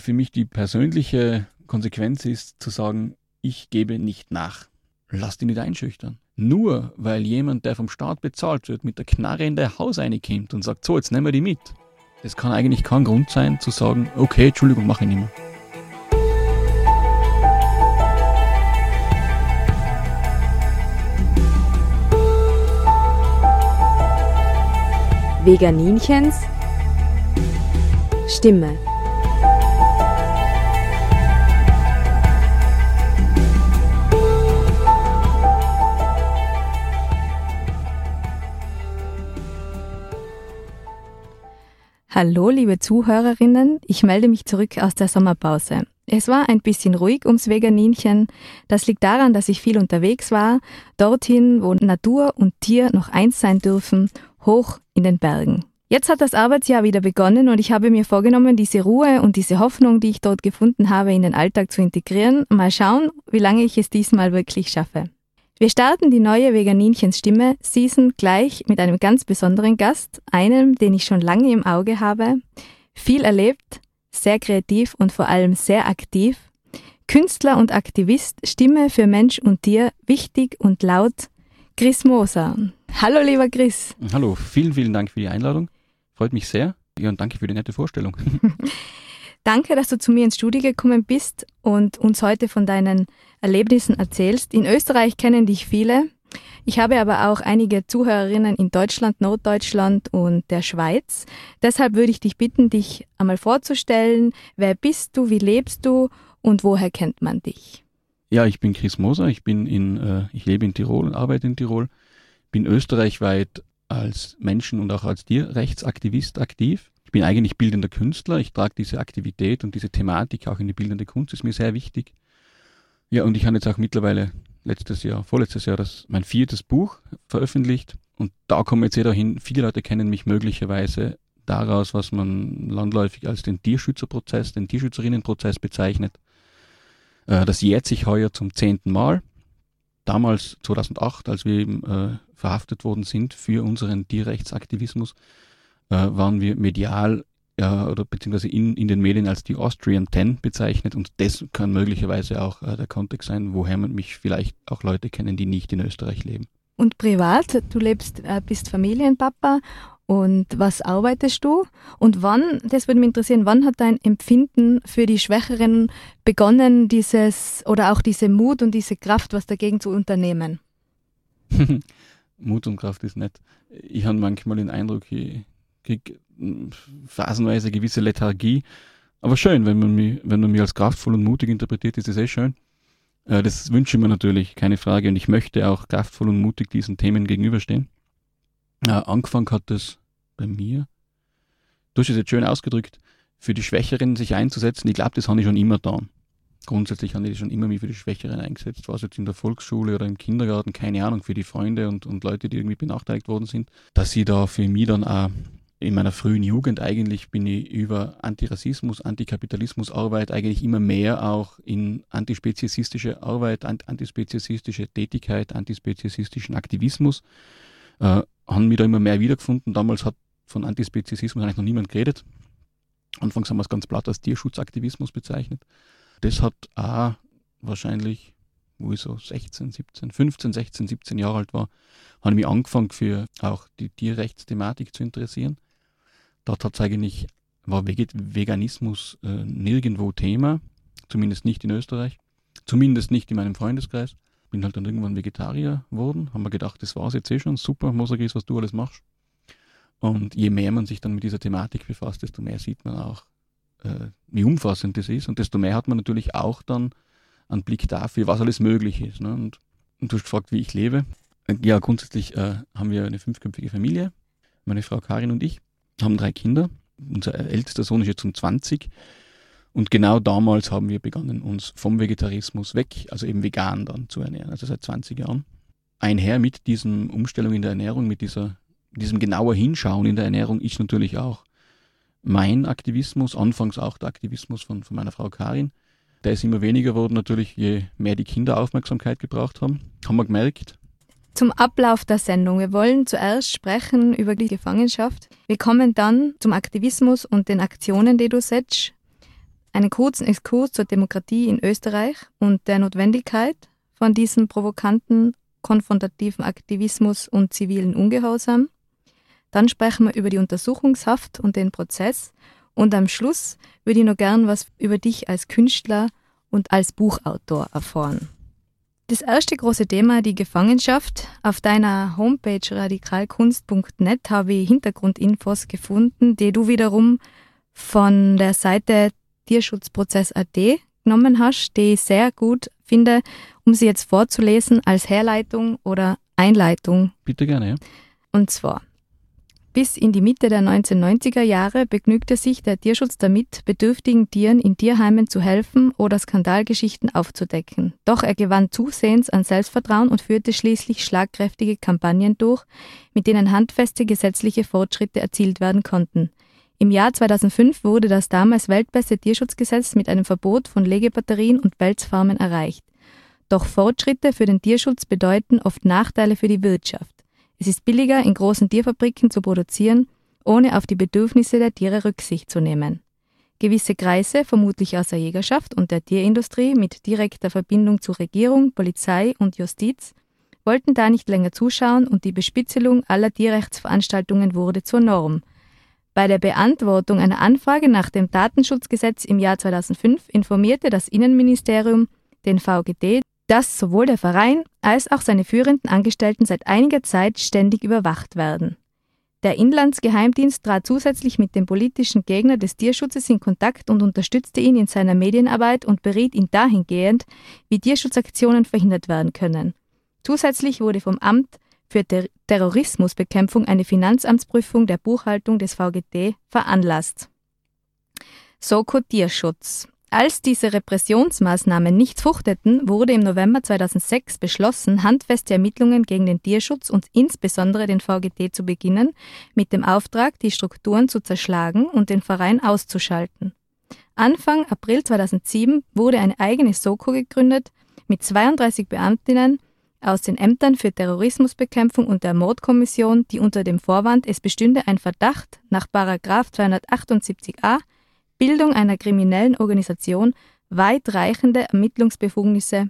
Für mich die persönliche Konsequenz ist zu sagen, ich gebe nicht nach. Lass dich nicht einschüchtern. Nur weil jemand, der vom Staat bezahlt wird, mit der Knarre in der Haus reinkommt und sagt, so, jetzt nehmen wir die mit. Das kann eigentlich kein Grund sein, zu sagen, okay, Entschuldigung, mache ich nicht mehr. Veganinchens Stimme. Hallo, liebe Zuhörerinnen, ich melde mich zurück aus der Sommerpause. Es war ein bisschen ruhig ums Veganinchen. Das liegt daran, dass ich viel unterwegs war, dorthin, wo Natur und Tier noch eins sein dürfen, hoch in den Bergen. Jetzt hat das Arbeitsjahr wieder begonnen und ich habe mir vorgenommen, diese Ruhe und diese Hoffnung, die ich dort gefunden habe, in den Alltag zu integrieren. Mal schauen, wie lange ich es diesmal wirklich schaffe. Wir starten die neue Veganinchens Stimme Season gleich mit einem ganz besonderen Gast, einem, den ich schon lange im Auge habe, viel erlebt, sehr kreativ und vor allem sehr aktiv, Künstler und Aktivist, Stimme für Mensch und Tier, wichtig und laut, Chris Moser. Hallo lieber Chris. Hallo, vielen, vielen Dank für die Einladung. Freut mich sehr. Ja, und danke für die nette Vorstellung. danke, dass du zu mir ins Studio gekommen bist und uns heute von deinen Erlebnissen erzählst. In Österreich kennen dich viele. Ich habe aber auch einige Zuhörerinnen in Deutschland, Norddeutschland und der Schweiz. Deshalb würde ich dich bitten, dich einmal vorzustellen. Wer bist du? Wie lebst du? Und woher kennt man dich? Ja, ich bin Chris Moser. Ich bin in, äh, ich lebe in Tirol und arbeite in Tirol. Bin österreichweit als Menschen- und auch als Tierrechtsaktivist aktiv. Ich bin eigentlich bildender Künstler. Ich trage diese Aktivität und diese Thematik auch in die bildende Kunst. Ist mir sehr wichtig. Ja, und ich habe jetzt auch mittlerweile letztes Jahr, vorletztes Jahr, das, mein viertes Buch veröffentlicht. Und da kommen jetzt jeder hin. Viele Leute kennen mich möglicherweise daraus, was man landläufig als den Tierschützerprozess, den Tierschützerinnenprozess bezeichnet. Äh, das jährt sich heuer zum zehnten Mal damals 2008, als wir eben äh, verhaftet worden sind für unseren Tierrechtsaktivismus, äh, waren wir medial äh, oder beziehungsweise in, in den Medien als die Austrian Ten bezeichnet und das kann möglicherweise auch äh, der Kontext sein, woher man mich vielleicht auch Leute kennen, die nicht in Österreich leben. Und privat, du lebst, äh, bist Familienpapa und was arbeitest du? Und wann, das würde mich interessieren, wann hat dein Empfinden für die Schwächeren begonnen, dieses oder auch diese Mut und diese Kraft, was dagegen zu unternehmen? Mut und Kraft ist nett. Ich habe manchmal den Eindruck, ich phasenweise gewisse Lethargie. Aber schön, wenn man mich, wenn man mich als kraftvoll und mutig interpretiert, ist das eh schön. Äh, das wünsche ich mir natürlich, keine Frage. Und ich möchte auch kraftvoll und mutig diesen Themen gegenüberstehen. Äh, angefangen hat es bei mir, du hast es jetzt schön ausgedrückt, für die Schwächeren sich einzusetzen. Ich glaube, das habe ich schon immer getan. Grundsätzlich habe ich schon immer mich für die Schwächeren eingesetzt, war es jetzt in der Volksschule oder im Kindergarten, keine Ahnung, für die Freunde und, und Leute, die irgendwie benachteiligt worden sind, dass sie da für mich dann auch in meiner frühen Jugend eigentlich bin ich über Antirassismus, Antikapitalismusarbeit eigentlich immer mehr auch in antispeziesistische Arbeit, antispeziesistische Tätigkeit, antispeziesistischen Aktivismus, äh, haben mich da immer mehr wiedergefunden. Damals hat von Antispeziesismus eigentlich noch niemand geredet. Anfangs haben wir es ganz platt als Tierschutzaktivismus bezeichnet. Das hat auch wahrscheinlich, wo ich so 16, 17, 15, 16, 17 Jahre alt war, habe ich mich angefangen für auch die Tierrechtsthematik zu interessieren. Dort eigentlich, war Veganismus äh, nirgendwo Thema, zumindest nicht in Österreich, zumindest nicht in meinem Freundeskreis. Bin halt dann irgendwann Vegetarier geworden, haben wir gedacht, das war's jetzt eh schon, super, Mosagis, was du alles machst. Und je mehr man sich dann mit dieser Thematik befasst, desto mehr sieht man auch, äh, wie umfassend das ist. Und desto mehr hat man natürlich auch dann einen Blick dafür, was alles möglich ist. Ne? Und, und, du hast gefragt, wie ich lebe. Ja, grundsätzlich äh, haben wir eine fünfköpfige Familie. Meine Frau Karin und ich haben drei Kinder. Unser ältester Sohn ist jetzt um 20. Und genau damals haben wir begonnen, uns vom Vegetarismus weg, also eben vegan dann zu ernähren, also seit 20 Jahren. Einher mit diesem Umstellung in der Ernährung, mit dieser diesem genauer Hinschauen in der Ernährung ist natürlich auch mein Aktivismus, anfangs auch der Aktivismus von, von meiner Frau Karin. Der ist immer weniger geworden, natürlich, je mehr die Kinder Aufmerksamkeit gebraucht haben. Haben wir gemerkt. Zum Ablauf der Sendung. Wir wollen zuerst sprechen über die Gefangenschaft. Wir kommen dann zum Aktivismus und den Aktionen, die du setzt. einen kurzen Exkurs zur Demokratie in Österreich und der Notwendigkeit von diesem provokanten, konfrontativen Aktivismus und zivilen Ungehorsam. Dann sprechen wir über die Untersuchungshaft und den Prozess. Und am Schluss würde ich noch gern was über dich als Künstler und als Buchautor erfahren. Das erste große Thema, die Gefangenschaft. Auf deiner Homepage radikalkunst.net habe ich Hintergrundinfos gefunden, die du wiederum von der Seite Tierschutzprozess.at genommen hast, die ich sehr gut finde, um sie jetzt vorzulesen als Herleitung oder Einleitung. Bitte gerne, ja. Und zwar, bis in die Mitte der 1990er Jahre begnügte sich der Tierschutz damit, bedürftigen Tieren in Tierheimen zu helfen oder Skandalgeschichten aufzudecken. Doch er gewann zusehends an Selbstvertrauen und führte schließlich schlagkräftige Kampagnen durch, mit denen handfeste gesetzliche Fortschritte erzielt werden konnten. Im Jahr 2005 wurde das damals weltbeste Tierschutzgesetz mit einem Verbot von Legebatterien und Pelzfarmen erreicht. Doch Fortschritte für den Tierschutz bedeuten oft Nachteile für die Wirtschaft. Es ist billiger, in großen Tierfabriken zu produzieren, ohne auf die Bedürfnisse der Tiere Rücksicht zu nehmen. Gewisse Kreise, vermutlich aus der Jägerschaft und der Tierindustrie mit direkter Verbindung zu Regierung, Polizei und Justiz, wollten da nicht länger zuschauen und die Bespitzelung aller Tierrechtsveranstaltungen wurde zur Norm. Bei der Beantwortung einer Anfrage nach dem Datenschutzgesetz im Jahr 2005 informierte das Innenministerium den VGD, dass sowohl der Verein als auch seine führenden Angestellten seit einiger Zeit ständig überwacht werden. Der Inlandsgeheimdienst trat zusätzlich mit dem politischen Gegner des Tierschutzes in Kontakt und unterstützte ihn in seiner Medienarbeit und beriet ihn dahingehend, wie Tierschutzaktionen verhindert werden können. Zusätzlich wurde vom Amt für Ter Terrorismusbekämpfung eine Finanzamtsprüfung der Buchhaltung des VGT veranlasst. Soko Tierschutz als diese Repressionsmaßnahmen nicht fruchteten, wurde im November 2006 beschlossen, handfeste Ermittlungen gegen den Tierschutz und insbesondere den VGT zu beginnen, mit dem Auftrag, die Strukturen zu zerschlagen und den Verein auszuschalten. Anfang April 2007 wurde eine eigene Soko gegründet mit 32 Beamtinnen aus den Ämtern für Terrorismusbekämpfung und der Mordkommission, die unter dem Vorwand, es bestünde ein Verdacht nach 278a Bildung einer kriminellen Organisation weitreichende Ermittlungsbefugnisse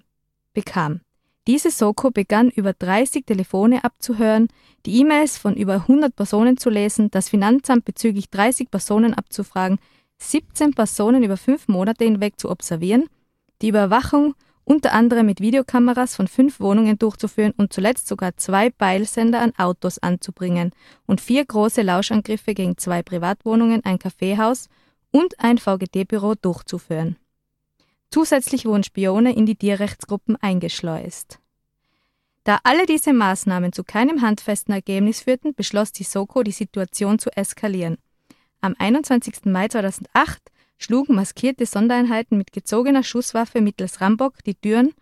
bekam. Diese Soko begann über 30 Telefone abzuhören, die E-Mails von über 100 Personen zu lesen, das Finanzamt bezüglich 30 Personen abzufragen, 17 Personen über fünf Monate hinweg zu observieren, die Überwachung unter anderem mit Videokameras von fünf Wohnungen durchzuführen und zuletzt sogar zwei Beilsender an Autos anzubringen und vier große Lauschangriffe gegen zwei Privatwohnungen, ein Kaffeehaus und ein VGT-Büro durchzuführen. Zusätzlich wurden Spione in die Tierrechtsgruppen eingeschleust. Da alle diese Maßnahmen zu keinem handfesten Ergebnis führten, beschloss die Soko, die Situation zu eskalieren. Am 21. Mai 2008 schlugen maskierte Sondereinheiten mit gezogener Schusswaffe mittels Rambock die Türen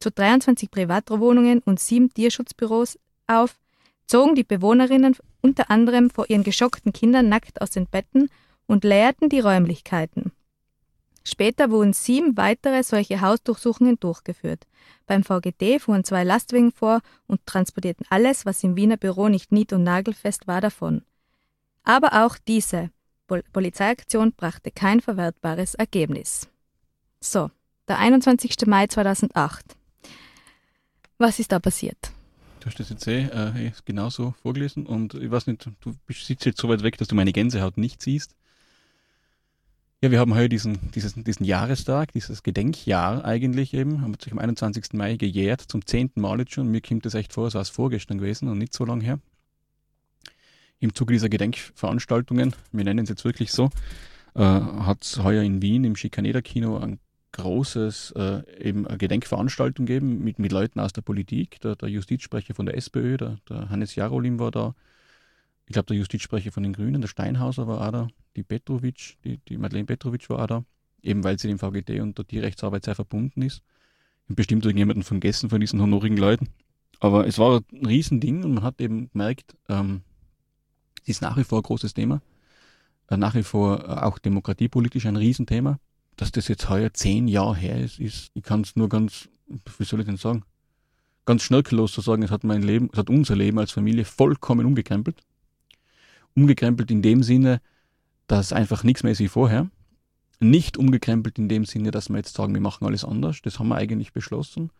zu 23 Privatwohnungen und sieben Tierschutzbüros auf, zogen die Bewohnerinnen unter anderem vor ihren geschockten Kindern nackt aus den Betten und leerten die Räumlichkeiten. Später wurden sieben weitere solche Hausdurchsuchungen durchgeführt. Beim VGD fuhren zwei Lastwagen vor und transportierten alles, was im Wiener Büro nicht nied- und nagelfest war, davon. Aber auch diese Pol Polizeiaktion brachte kein verwertbares Ergebnis. So, der 21. Mai 2008. Was ist da passiert? Du hast das jetzt eh äh, genauso vorgelesen und ich weiß nicht, du sitzt jetzt so weit weg, dass du meine Gänsehaut nicht siehst. Ja, wir haben heute diesen, dieses, diesen Jahrestag, dieses Gedenkjahr eigentlich eben, haben sich am 21. Mai gejährt, zum zehnten Mal jetzt schon. Mir kommt das echt vor, als war es vorgestern gewesen und nicht so lang her. Im Zuge dieser Gedenkveranstaltungen, wir nennen es jetzt wirklich so, äh, hat es heuer in Wien im Schikaneder-Kino ein großes äh, eben eine Gedenkveranstaltung gegeben mit, mit Leuten aus der Politik. Der, der Justizsprecher von der SPÖ, der, der Hannes Jarolim war da, ich glaube, der Justizsprecher von den Grünen, der Steinhauser war auch da, die Petrovic, die, die Madeleine Petrovic war auch da, eben weil sie dem VGT und der Tierrechtsarbeit sehr verbunden ist. Und bestimmt irgendjemanden vergessen von diesen honorigen Leuten. Aber es war ein Riesending und man hat eben gemerkt, ähm, es ist nach wie vor ein großes Thema. Äh, nach wie vor äh, auch demokratiepolitisch ein Riesenthema. Dass das jetzt heuer zehn Jahre her ist, ist ich kann es nur ganz, wie soll ich denn sagen, ganz schnörkellos zu sagen, es hat mein Leben, es hat unser Leben als Familie vollkommen umgekrempelt umgekrempelt in dem Sinne, dass einfach nichts mehr ist wie vorher. nicht umgekrempelt in dem Sinne, dass wir jetzt sagen, wir machen alles anders. Das haben wir eigentlich beschlossen.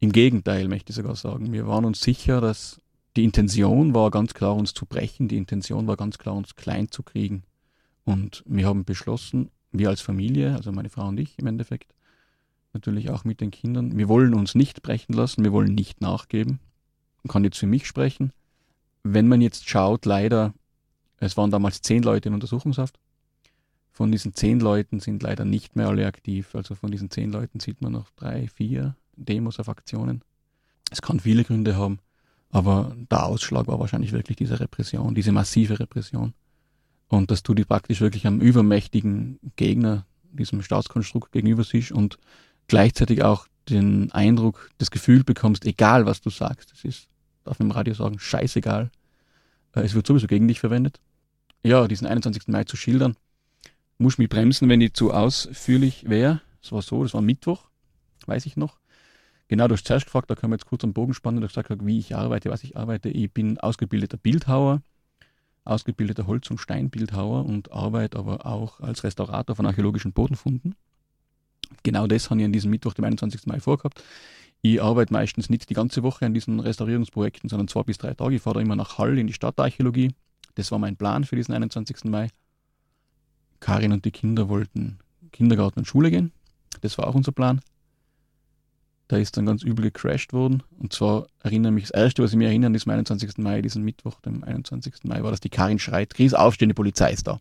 Im Gegenteil, möchte ich sogar sagen. Wir waren uns sicher, dass die Intention war ganz klar, uns zu brechen. Die Intention war ganz klar, uns klein zu kriegen. Und wir haben beschlossen, wir als Familie, also meine Frau und ich im Endeffekt, natürlich auch mit den Kindern, wir wollen uns nicht brechen lassen, wir wollen nicht nachgeben. Man kann jetzt für mich sprechen. Wenn man jetzt schaut, leider, es waren damals zehn Leute in Untersuchungshaft. Von diesen zehn Leuten sind leider nicht mehr alle aktiv. Also von diesen zehn Leuten sieht man noch drei, vier Demos auf Aktionen. Es kann viele Gründe haben, aber der Ausschlag war wahrscheinlich wirklich diese Repression, diese massive Repression. Und dass du die praktisch wirklich einem übermächtigen Gegner, diesem Staatskonstrukt gegenüber siehst und gleichzeitig auch den Eindruck, das Gefühl bekommst, egal was du sagst, das ist, darf ich im Radio sagen, scheißegal, äh, es wird sowieso gegen dich verwendet. Ja, diesen 21. Mai zu schildern, muss mich bremsen, wenn ich zu ausführlich wäre. Es war so, das war Mittwoch, weiß ich noch. Genau, du hast zuerst gefragt, da können wir jetzt kurz am Bogen spannen, hast gesagt, wie ich arbeite, was ich arbeite. Ich bin ausgebildeter Bildhauer, ausgebildeter Holz- und Steinbildhauer und arbeite aber auch als Restaurator von archäologischen Bodenfunden. Genau das habe ich an diesem Mittwoch, dem 21. Mai, vorgehabt. Ich arbeite meistens nicht die ganze Woche an diesen Restaurierungsprojekten, sondern zwei bis drei Tage. Ich fahre da immer nach Hall in die Stadtarchäologie. Das war mein Plan für diesen 21. Mai. Karin und die Kinder wollten Kindergarten und Schule gehen. Das war auch unser Plan. Da ist dann ganz übel gecrashed worden. Und zwar erinnere mich, das erste, was ich mir erinnere, an diesem 21. Mai, diesen Mittwoch, dem 21. Mai, war, dass die Karin schreit, Chris, aufstehen, die Polizei ist da.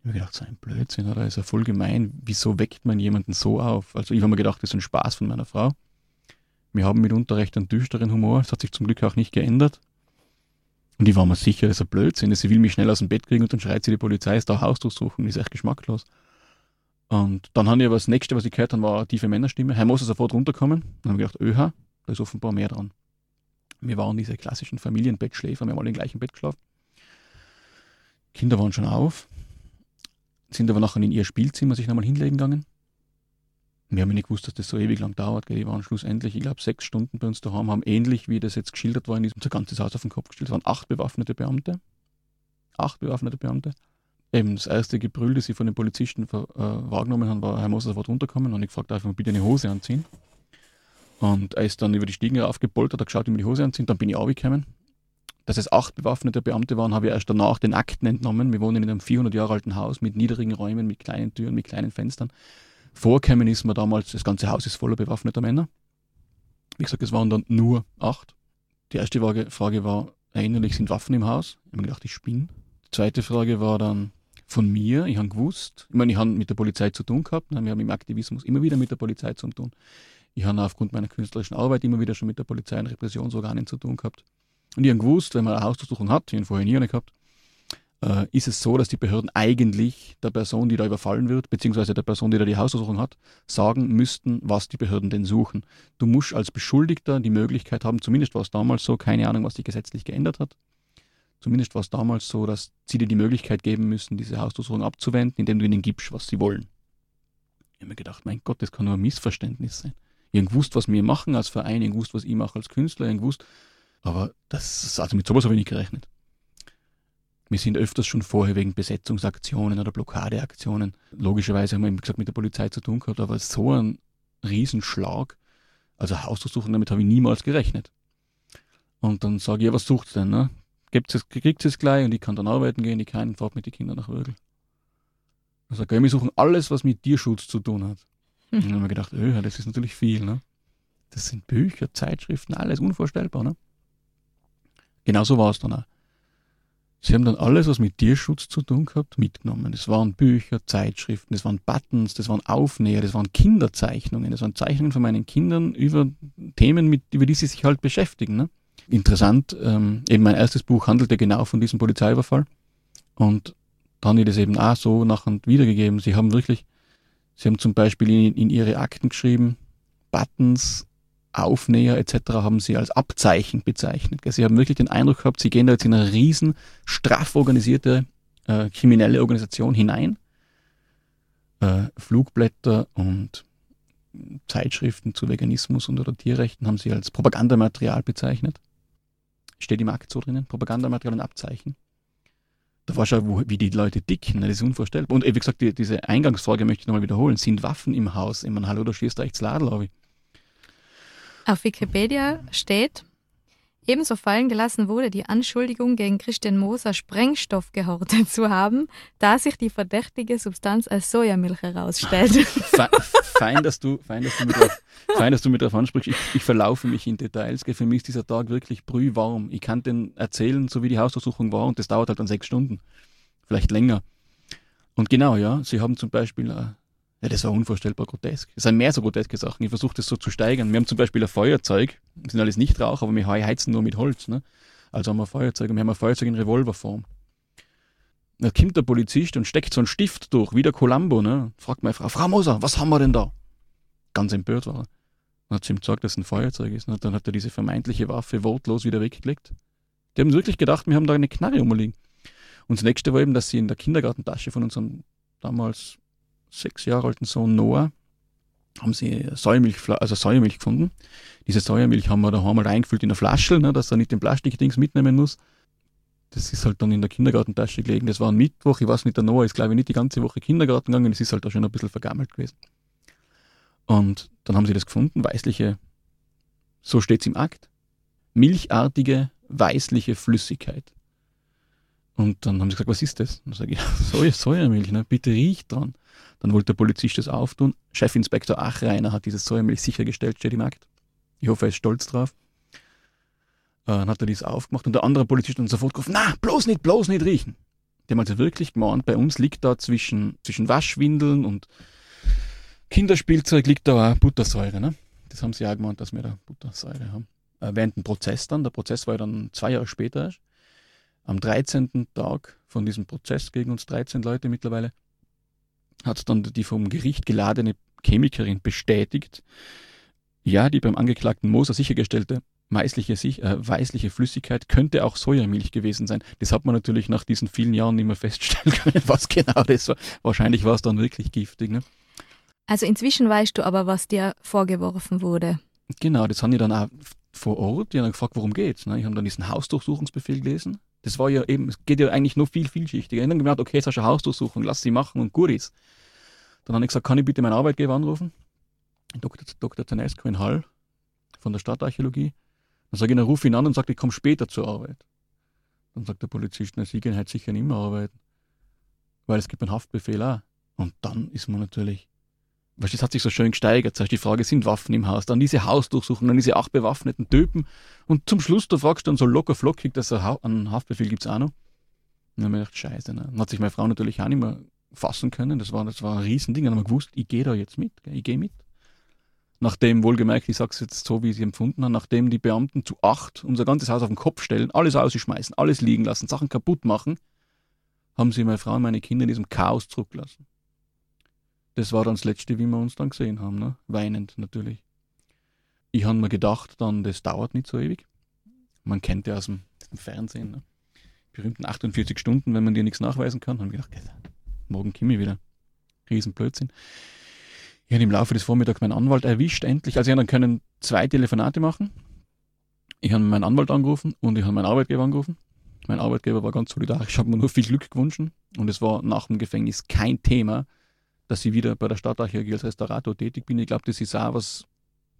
Ich habe gedacht, so ein Blödsinn, oder? Ist ja voll gemein. Wieso weckt man jemanden so auf? Also ich habe mir gedacht, das ist ein Spaß von meiner Frau. Wir haben mitunter recht einen düsteren Humor. Es hat sich zum Glück auch nicht geändert. Und ich war mir sicher, das ist ein Blödsinn. Sie will mich schnell aus dem Bett kriegen und dann schreit sie, die Polizei ist da Haus durchsuchen. Das ist echt geschmacklos. Und dann habe ich aber das nächste, was ich gehört habe, war eine tiefe Männerstimme. Herr muss sofort runterkommen. Dann habe ich gedacht, öha, da ist offenbar mehr dran. Wir waren diese klassischen Familienbettschläfer, wir haben alle im gleichen Bett geschlafen. Kinder waren schon auf, sind aber nachher in ihr Spielzimmer sich nochmal hinlegen gegangen. Wir haben nicht gewusst, dass das so ewig lang dauert. Die waren schlussendlich, ich glaube, sechs Stunden bei uns daheim, haben ähnlich wie das jetzt geschildert war, in diesem ganzes Haus auf den Kopf gestellt. Es waren acht bewaffnete Beamte. Acht bewaffnete Beamte. Eben das erste Gebrüll, das sie von den Polizisten äh, wahrgenommen haben, war, Herr Moser sofort runterkommen und ich gefragt, darf ich mal bitte eine Hose anziehen? Und er ist dann über die Stiegen raufgepoltert, hat geschaut, wie mir die Hose anziehen, dann bin ich aufgekommen. Dass es acht bewaffnete Beamte waren, habe ich erst danach den Akten entnommen. Wir wohnen in einem 400 Jahre alten Haus mit niedrigen Räumen, mit kleinen Türen, mit kleinen Fenstern. Vorkämen ist mir damals, das ganze Haus ist voller bewaffneter Männer. Wie gesagt, es waren dann nur acht. Die erste Frage war, erinnerlich sind Waffen im Haus? Ich habe mir gedacht, ich spinne. Die zweite Frage war dann von mir, ich habe gewusst, ich meine, ich habe mit der Polizei zu tun gehabt, wir haben im Aktivismus immer wieder mit der Polizei zu tun. Ich habe aufgrund meiner künstlerischen Arbeit immer wieder schon mit der Polizei und Repressionsorganen zu tun gehabt. Und ich habe gewusst, wenn man eine Hausdurchsuchung hat, ich habe vorher nie eine gehabt, äh, ist es so, dass die Behörden eigentlich der Person, die da überfallen wird, beziehungsweise der Person, die da die Hausdurchsuchung hat, sagen müssten, was die Behörden denn suchen. Du musst als Beschuldigter die Möglichkeit haben, zumindest war es damals so, keine Ahnung, was sich gesetzlich geändert hat, zumindest war es damals so, dass sie dir die Möglichkeit geben müssen, diese Hausdurchsuchung abzuwenden, indem du ihnen gibst, was sie wollen. Ich habe mir gedacht, mein Gott, das kann nur ein Missverständnis sein. Habe gewusst, was wir machen als Verein, habe gewusst, was ich mache als Künstler, habe gewusst, aber das, also mit sowas habe ich nicht gerechnet. Wir sind öfters schon vorher wegen Besetzungsaktionen oder Blockadeaktionen. Logischerweise haben wir, wie gesagt, mit der Polizei zu tun gehabt, aber so ein Riesenschlag, also Hausdurchsuchung, damit habe ich niemals gerechnet. Und dann sage ich, ja, was sucht denn? Ne? Kriegt es, kriegt es gleich und ich kann dann arbeiten gehen, ich kann fahrt mit den Kindern nach Würgel. Ich sage, wir suchen alles, was mit Tierschutz zu tun hat. Mhm. Und dann haben wir gedacht, öh, das ist natürlich viel. Ne? Das sind Bücher, Zeitschriften, alles unvorstellbar. Ne? Genau so war es dann auch. Sie haben dann alles, was mit Tierschutz zu tun gehabt, mitgenommen. Es waren Bücher, Zeitschriften, es waren Buttons, das waren Aufnäher, das waren Kinderzeichnungen, das waren Zeichnungen von meinen Kindern über Themen, mit, über die sie sich halt beschäftigen. Ne? Interessant, ähm, eben mein erstes Buch handelte genau von diesem Polizeiüberfall. Und dann haben die das eben auch so nachher wiedergegeben. Sie haben wirklich, sie haben zum Beispiel in, in ihre Akten geschrieben, Buttons, Aufnäher etc. haben sie als Abzeichen bezeichnet. Sie haben wirklich den Eindruck gehabt, sie gehen da jetzt in eine riesen, straff organisierte äh, kriminelle Organisation hinein. Äh, Flugblätter und Zeitschriften zu Veganismus und oder Tierrechten haben sie als Propagandamaterial bezeichnet. Steht im Akt so drinnen, Propagandamaterial und Abzeichen. Da war schon, wie die Leute dicken, ne? das ist unvorstellbar. Und wie gesagt, die, diese Eingangsfrage möchte ich nochmal wiederholen. Sind Waffen im Haus? Ich meine, hallo, da schießt rechts Ladel, habe ich. Auf Wikipedia steht, Ebenso fallen gelassen wurde die Anschuldigung gegen Christian Moser, Sprengstoff gehortet zu haben, da sich die verdächtige Substanz als Sojamilch herausstellt. fein, dass du, fein, dass du mit drauf, fein, dass du mit drauf ansprichst. Ich, ich verlaufe mich in Details. Für mich ist dieser Tag wirklich brühwarm. Ich kann den erzählen, so wie die Hausdurchsuchung war, und das dauert halt dann sechs Stunden. Vielleicht länger. Und genau, ja, sie haben zum Beispiel äh, ja, das war unvorstellbar grotesk. Es sind mehr so groteske Sachen. Ich versuche das so zu steigern. Wir haben zum Beispiel ein Feuerzeug. Wir sind alles Nichtraucher, aber wir heizen nur mit Holz. Ne? Also haben wir ein Feuerzeug und wir haben ein Feuerzeug in Revolverform. Da kommt der Polizist und steckt so einen Stift durch, wie der Columbo. Ne? Fragt meine Frau, Frau Moser, was haben wir denn da? Ganz empört war er. Dann hat sie ihm gesagt, dass es ein Feuerzeug ist. Ne? Dann hat er diese vermeintliche Waffe wortlos wieder weggelegt. Die haben wirklich gedacht, wir haben da eine Knarre rumliegen. Und das nächste war eben, dass sie in der Kindergartentasche von unserem damals sechs Jahre alten Sohn Noah haben sie Säuermilch, also Säuermilch gefunden. Diese Säuermilch haben wir da einmal reingefüllt in eine Flasche, ne, dass er nicht den Plastikdings mitnehmen muss. Das ist halt dann in der Kindergartentasche gelegen. Das war ein Mittwoch. Ich weiß nicht, der Noah ist, glaube ich, nicht die ganze Woche Kindergarten gegangen. Es ist halt da schon ein bisschen vergammelt gewesen. Und dann haben sie das gefunden. Weißliche, so steht es im Akt. Milchartige, weißliche Flüssigkeit. Und dann haben sie gesagt, was ist das? Dann sage ich, Soja, Sojamilch, ne? bitte riecht dran. Dann wollte der Polizist das auftun. Chefinspektor Achreiner hat dieses Säuermilch sichergestellt, steht im Akt. Ich hoffe, er ist stolz drauf. Äh, dann hat er dies aufgemacht und der andere Polizist hat sofort gerufen, na, bloß nicht, bloß nicht riechen. Die haben also wirklich gemeint, bei uns liegt da zwischen, zwischen Waschwindeln und Kinderspielzeug liegt da auch Buttersäure. Ne? Das haben sie auch gemeint, dass wir da Buttersäure haben. Äh, während dem Prozess dann, der Prozess war ja dann zwei Jahre später erst, am 13. Tag von diesem Prozess gegen uns 13 Leute mittlerweile, hat dann die vom Gericht geladene Chemikerin bestätigt, ja, die beim Angeklagten Moser sichergestellte weißliche, äh, weißliche Flüssigkeit könnte auch Sojamilch gewesen sein. Das hat man natürlich nach diesen vielen Jahren nicht mehr feststellen können, was genau das war. Wahrscheinlich war es dann wirklich giftig. Ne? Also inzwischen weißt du aber, was dir vorgeworfen wurde. Genau, das haben die dann auch vor Ort. Die haben gefragt, worum geht's. Ne? Ich habe dann diesen Hausdurchsuchungsbefehl gelesen. Das war ja eben, es geht ja eigentlich noch viel vielschichtiger. Ich habe gemerkt, okay, jetzt hast du eine Hausdurchsuchung, lass sie machen und gut ist. Dann habe ich gesagt, kann ich bitte meinen Arbeitgeber anrufen? Dr. Dr. Tanesco in Hall von der Stadtarchäologie. Dann sage ich, dann ruf ihn an und sage, ich komme später zur Arbeit. Dann sagt der Polizist, na, Sie gehen halt sicher nicht mehr arbeiten. Weil es gibt einen Haftbefehl auch. Und dann ist man natürlich, du, das hat sich so schön gesteigert. Zuerst die Frage, sind Waffen im Haus? Dann diese Hausdurchsuchung, dann diese acht bewaffneten Typen. Und zum Schluss, da fragst du dann so locker flockig, dass einen Haftbefehl gibt es auch noch. Und dann habe ich gedacht, scheiße. Ne? Dann hat sich meine Frau natürlich auch nicht mehr fassen können. Das war, das war ein Riesending. Dann haben wir gewusst, ich gehe da jetzt mit. Ich gehe mit. Nachdem, wohlgemerkt, ich sage es jetzt so, wie ich es empfunden habe, nachdem die Beamten zu acht unser ganzes Haus auf den Kopf stellen, alles ausschmeißen, alles liegen lassen, Sachen kaputt machen, haben sie meine Frau und meine Kinder in diesem Chaos zurückgelassen. Das war dann das Letzte, wie wir uns dann gesehen haben. Ne? Weinend natürlich. Ich habe mir gedacht, dann, das dauert nicht so ewig. Man kennt ja aus dem, dem Fernsehen, ne? berühmten 48 Stunden, wenn man dir nichts nachweisen kann. Haben wir gedacht, morgen komme ich wieder. Riesenblödsinn. Ich habe im Laufe des Vormittags meinen Anwalt erwischt, endlich. Also ich habe dann können zwei Telefonate machen. Ich habe meinen Anwalt angerufen und ich habe meinen Arbeitgeber angerufen. Mein Arbeitgeber war ganz solidarisch, ich habe mir nur viel Glück gewünscht. Und es war nach dem Gefängnis kein Thema, dass ich wieder bei der Stadtarchäologie als Restaurator tätig bin. Ich glaube, das ist auch was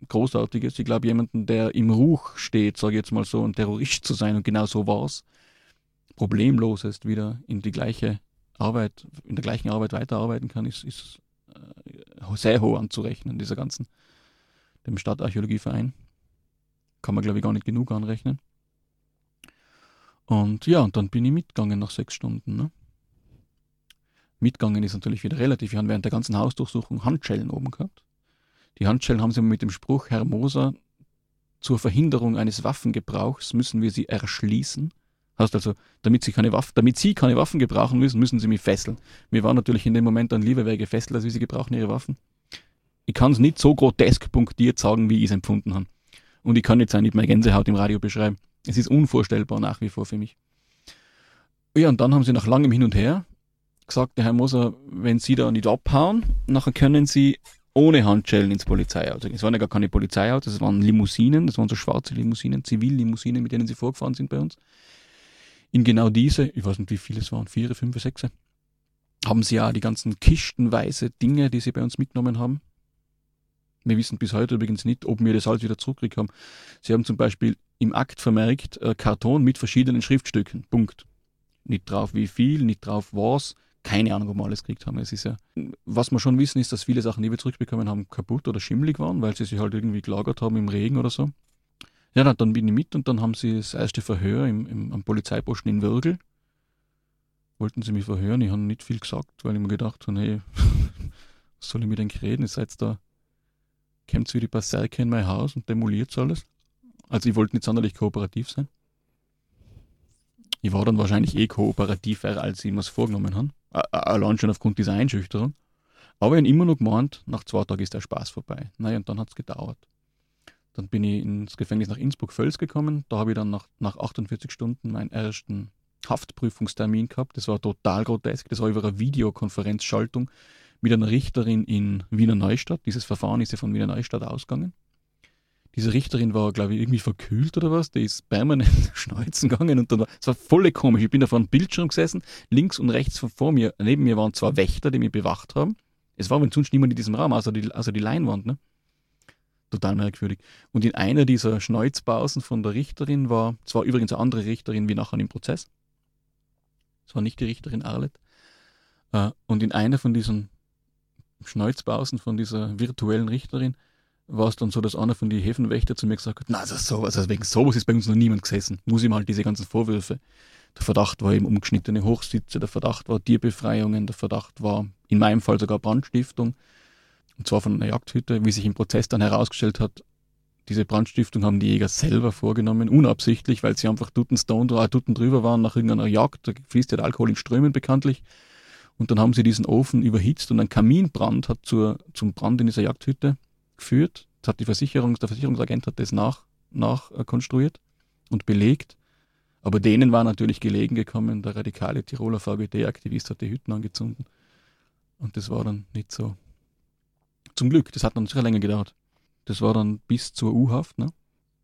Großartiges. Ich glaube, jemanden, der im Ruch steht, sage ich jetzt mal so, ein Terrorist zu sein und genau so war es, problemlos ist, wieder in die gleiche Arbeit, in der gleichen Arbeit weiterarbeiten kann, ist, ist äh, sehr hoch anzurechnen, dieser ganzen, dem Stadtarchäologieverein. Kann man, glaube ich, gar nicht genug anrechnen. Und ja, und dann bin ich mitgegangen nach sechs Stunden. Ne? Mitgegangen ist natürlich wieder relativ. Wir haben während der ganzen Hausdurchsuchung Handschellen oben gehabt. Die Handschellen haben sie mit dem Spruch, Herr Moser, zur Verhinderung eines Waffengebrauchs müssen wir sie erschließen. Heißt also, damit sie keine Waffen, damit sie keine Waffen gebrauchen müssen, müssen sie mich fesseln. Mir war natürlich in dem Moment dann lieber wer gefesselt, als wie sie gebrauchen ihre Waffen. Ich kann es nicht so grotesk punktiert sagen, wie ich es empfunden habe. Und ich kann jetzt auch nicht mehr Gänsehaut im Radio beschreiben. Es ist unvorstellbar nach wie vor für mich. Ja, und dann haben sie nach langem Hin und Her gesagt, der Herr Moser, wenn Sie da nicht abhauen, nachher können Sie ohne Handschellen ins Polizeiauto. Es waren ja gar keine Polizeiautos, es waren Limousinen, das waren so schwarze Limousinen, Zivillimousinen, mit denen Sie vorgefahren sind bei uns. in genau diese, ich weiß nicht wie viele es waren, vier, fünf, sechs, haben sie ja die ganzen kistenweise Dinge, die sie bei uns mitgenommen haben. Wir wissen bis heute übrigens nicht, ob wir das alles wieder zurückgekriegt haben. Sie haben zum Beispiel im Akt vermerkt, äh, Karton mit verschiedenen Schriftstücken. Punkt. Nicht drauf wie viel, nicht drauf was. Keine Ahnung, ob wir alles gekriegt haben. Es ist ja, was wir schon wissen, ist, dass viele Sachen, die wir zurückbekommen haben, kaputt oder schimmelig waren, weil sie sich halt irgendwie gelagert haben im Regen oder so. Ja, dann, dann bin ich mit und dann haben sie das erste Verhör im, im, am Polizeiposten in Würgel. Wollten sie mich verhören, ich habe nicht viel gesagt, weil ich mir gedacht habe, hey, was soll ich mit denn reden? Ihr seid da, kommt wie die Berserker in mein Haus und demoliert alles. Also ich wollte nicht sonderlich kooperativ sein. Ich war dann wahrscheinlich eh kooperativer, als ich mir es vorgenommen habe. Allein schon aufgrund dieser Einschüchterung. Aber ich habe immer noch gemeint, nach zwei Tagen ist der Spaß vorbei. Naja, und dann hat es gedauert. Dann bin ich ins Gefängnis nach Innsbruck-Völs gekommen. Da habe ich dann nach, nach 48 Stunden meinen ersten Haftprüfungstermin gehabt. Das war total grotesk. Das war über eine Videokonferenzschaltung mit einer Richterin in Wiener Neustadt. Dieses Verfahren ist ja von Wiener Neustadt ausgegangen diese Richterin war, glaube ich, irgendwie verkühlt oder was. Die ist permanent schneuzen gegangen und dann war, es war voll komisch. Ich bin da vor einem Bildschirm gesessen, links und rechts vor mir, neben mir waren zwei Wächter, die mich bewacht haben. Es war aber sonst niemand in diesem Raum, außer die, außer die Leinwand, ne? Total merkwürdig. Und in einer dieser Schneuzpausen von der Richterin war, es war übrigens eine andere Richterin wie nachher im Prozess. Es war nicht die Richterin Arlet. Äh, und in einer von diesen Schneuzpausen von dieser virtuellen Richterin war es dann so, dass einer von den Häfenwächter zu mir gesagt hat, na, also sowas, also wegen sowas ist bei uns noch niemand gesessen. Muss ihm halt diese ganzen Vorwürfe. Der Verdacht war eben umgeschnittene Hochsitze, der Verdacht war Tierbefreiungen, der Verdacht war in meinem Fall sogar Brandstiftung. Und zwar von einer Jagdhütte, wie sich im Prozess dann herausgestellt hat, diese Brandstiftung haben die Jäger selber vorgenommen, unabsichtlich, weil sie einfach Tutten Stone, äh, drüber waren nach irgendeiner Jagd. Da fließt ja der Alkohol in Strömen bekanntlich. Und dann haben sie diesen Ofen überhitzt und ein Kaminbrand hat zur, zum Brand in dieser Jagdhütte geführt. Das hat die Versicherung, der Versicherungsagent hat das nach, nachkonstruiert und belegt. Aber denen war natürlich gelegen gekommen, der radikale Tiroler VGT-Aktivist hat die Hütten angezündet. Und das war dann nicht so. Zum Glück, das hat dann sicher länger gedauert. Das war dann bis zur U-Haft. Ne?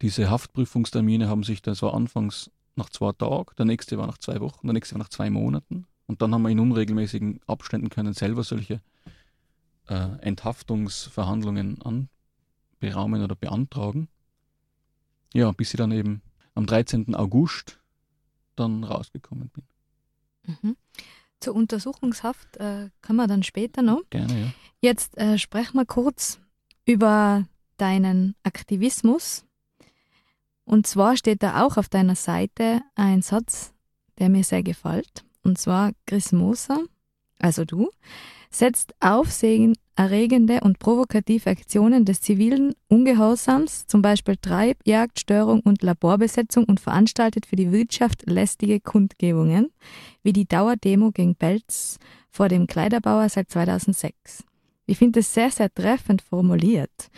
Diese Haftprüfungstermine haben sich, das war anfangs nach zwei Tagen, der nächste war nach zwei Wochen, der nächste war nach zwei Monaten. Und dann haben wir in unregelmäßigen Abständen können selber solche äh, Enthaftungsverhandlungen anberaumen oder beantragen. Ja, bis ich dann eben am 13. August dann rausgekommen bin. Mhm. Zur Untersuchungshaft äh, können wir dann später noch. Gerne, ja. Jetzt äh, sprechen wir kurz über deinen Aktivismus. Und zwar steht da auch auf deiner Seite ein Satz, der mir sehr gefällt. Und zwar Chris Moser, also du, setzt aufsehenerregende und provokative Aktionen des zivilen Ungehorsams, zum Beispiel Treibjagd, Störung und Laborbesetzung und veranstaltet für die Wirtschaft lästige Kundgebungen, wie die Dauerdemo gegen Belz vor dem Kleiderbauer seit 2006. Ich finde es sehr, sehr treffend formuliert.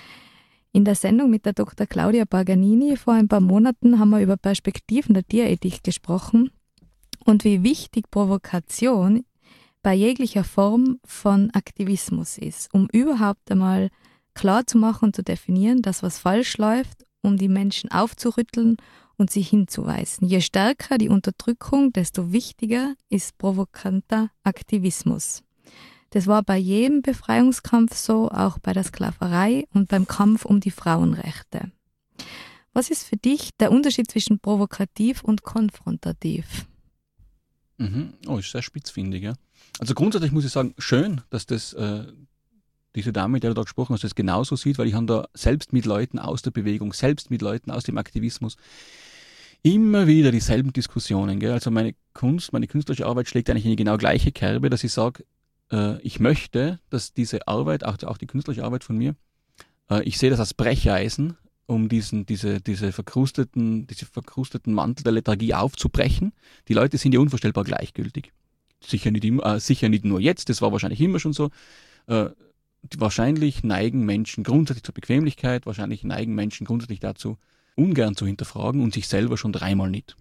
In der Sendung mit der Dr. Claudia Paganini vor ein paar Monaten haben wir über Perspektiven der Tierethik gesprochen und wie wichtig Provokation bei jeglicher Form von Aktivismus ist, um überhaupt einmal klar zu machen und zu definieren, dass was falsch läuft, um die Menschen aufzurütteln und sie hinzuweisen. Je stärker die Unterdrückung, desto wichtiger ist provokanter Aktivismus. Das war bei jedem Befreiungskampf so, auch bei der Sklaverei und beim Kampf um die Frauenrechte. Was ist für dich der Unterschied zwischen provokativ und konfrontativ? Mhm. Oh, ist sehr spitzfindig, ja. Also grundsätzlich muss ich sagen, schön, dass das äh, diese Dame, mit der du da gesprochen hast, das genauso sieht, weil ich habe da selbst mit Leuten aus der Bewegung, selbst mit Leuten aus dem Aktivismus immer wieder dieselben Diskussionen. Gell? Also meine Kunst, meine künstlerische Arbeit schlägt eigentlich in die genau gleiche Kerbe, dass ich sage, äh, ich möchte, dass diese Arbeit, auch, auch die künstlerische Arbeit von mir, äh, ich sehe das als Brecheisen, um diesen, diese, diese verkrusteten, diese verkrusteten Mantel der Lethargie aufzubrechen. Die Leute sind ja unvorstellbar gleichgültig. Sicher nicht, immer, äh, sicher nicht nur jetzt, das war wahrscheinlich immer schon so. Äh, wahrscheinlich neigen Menschen grundsätzlich zur Bequemlichkeit, wahrscheinlich neigen Menschen grundsätzlich dazu, ungern zu hinterfragen und sich selber schon dreimal nicht.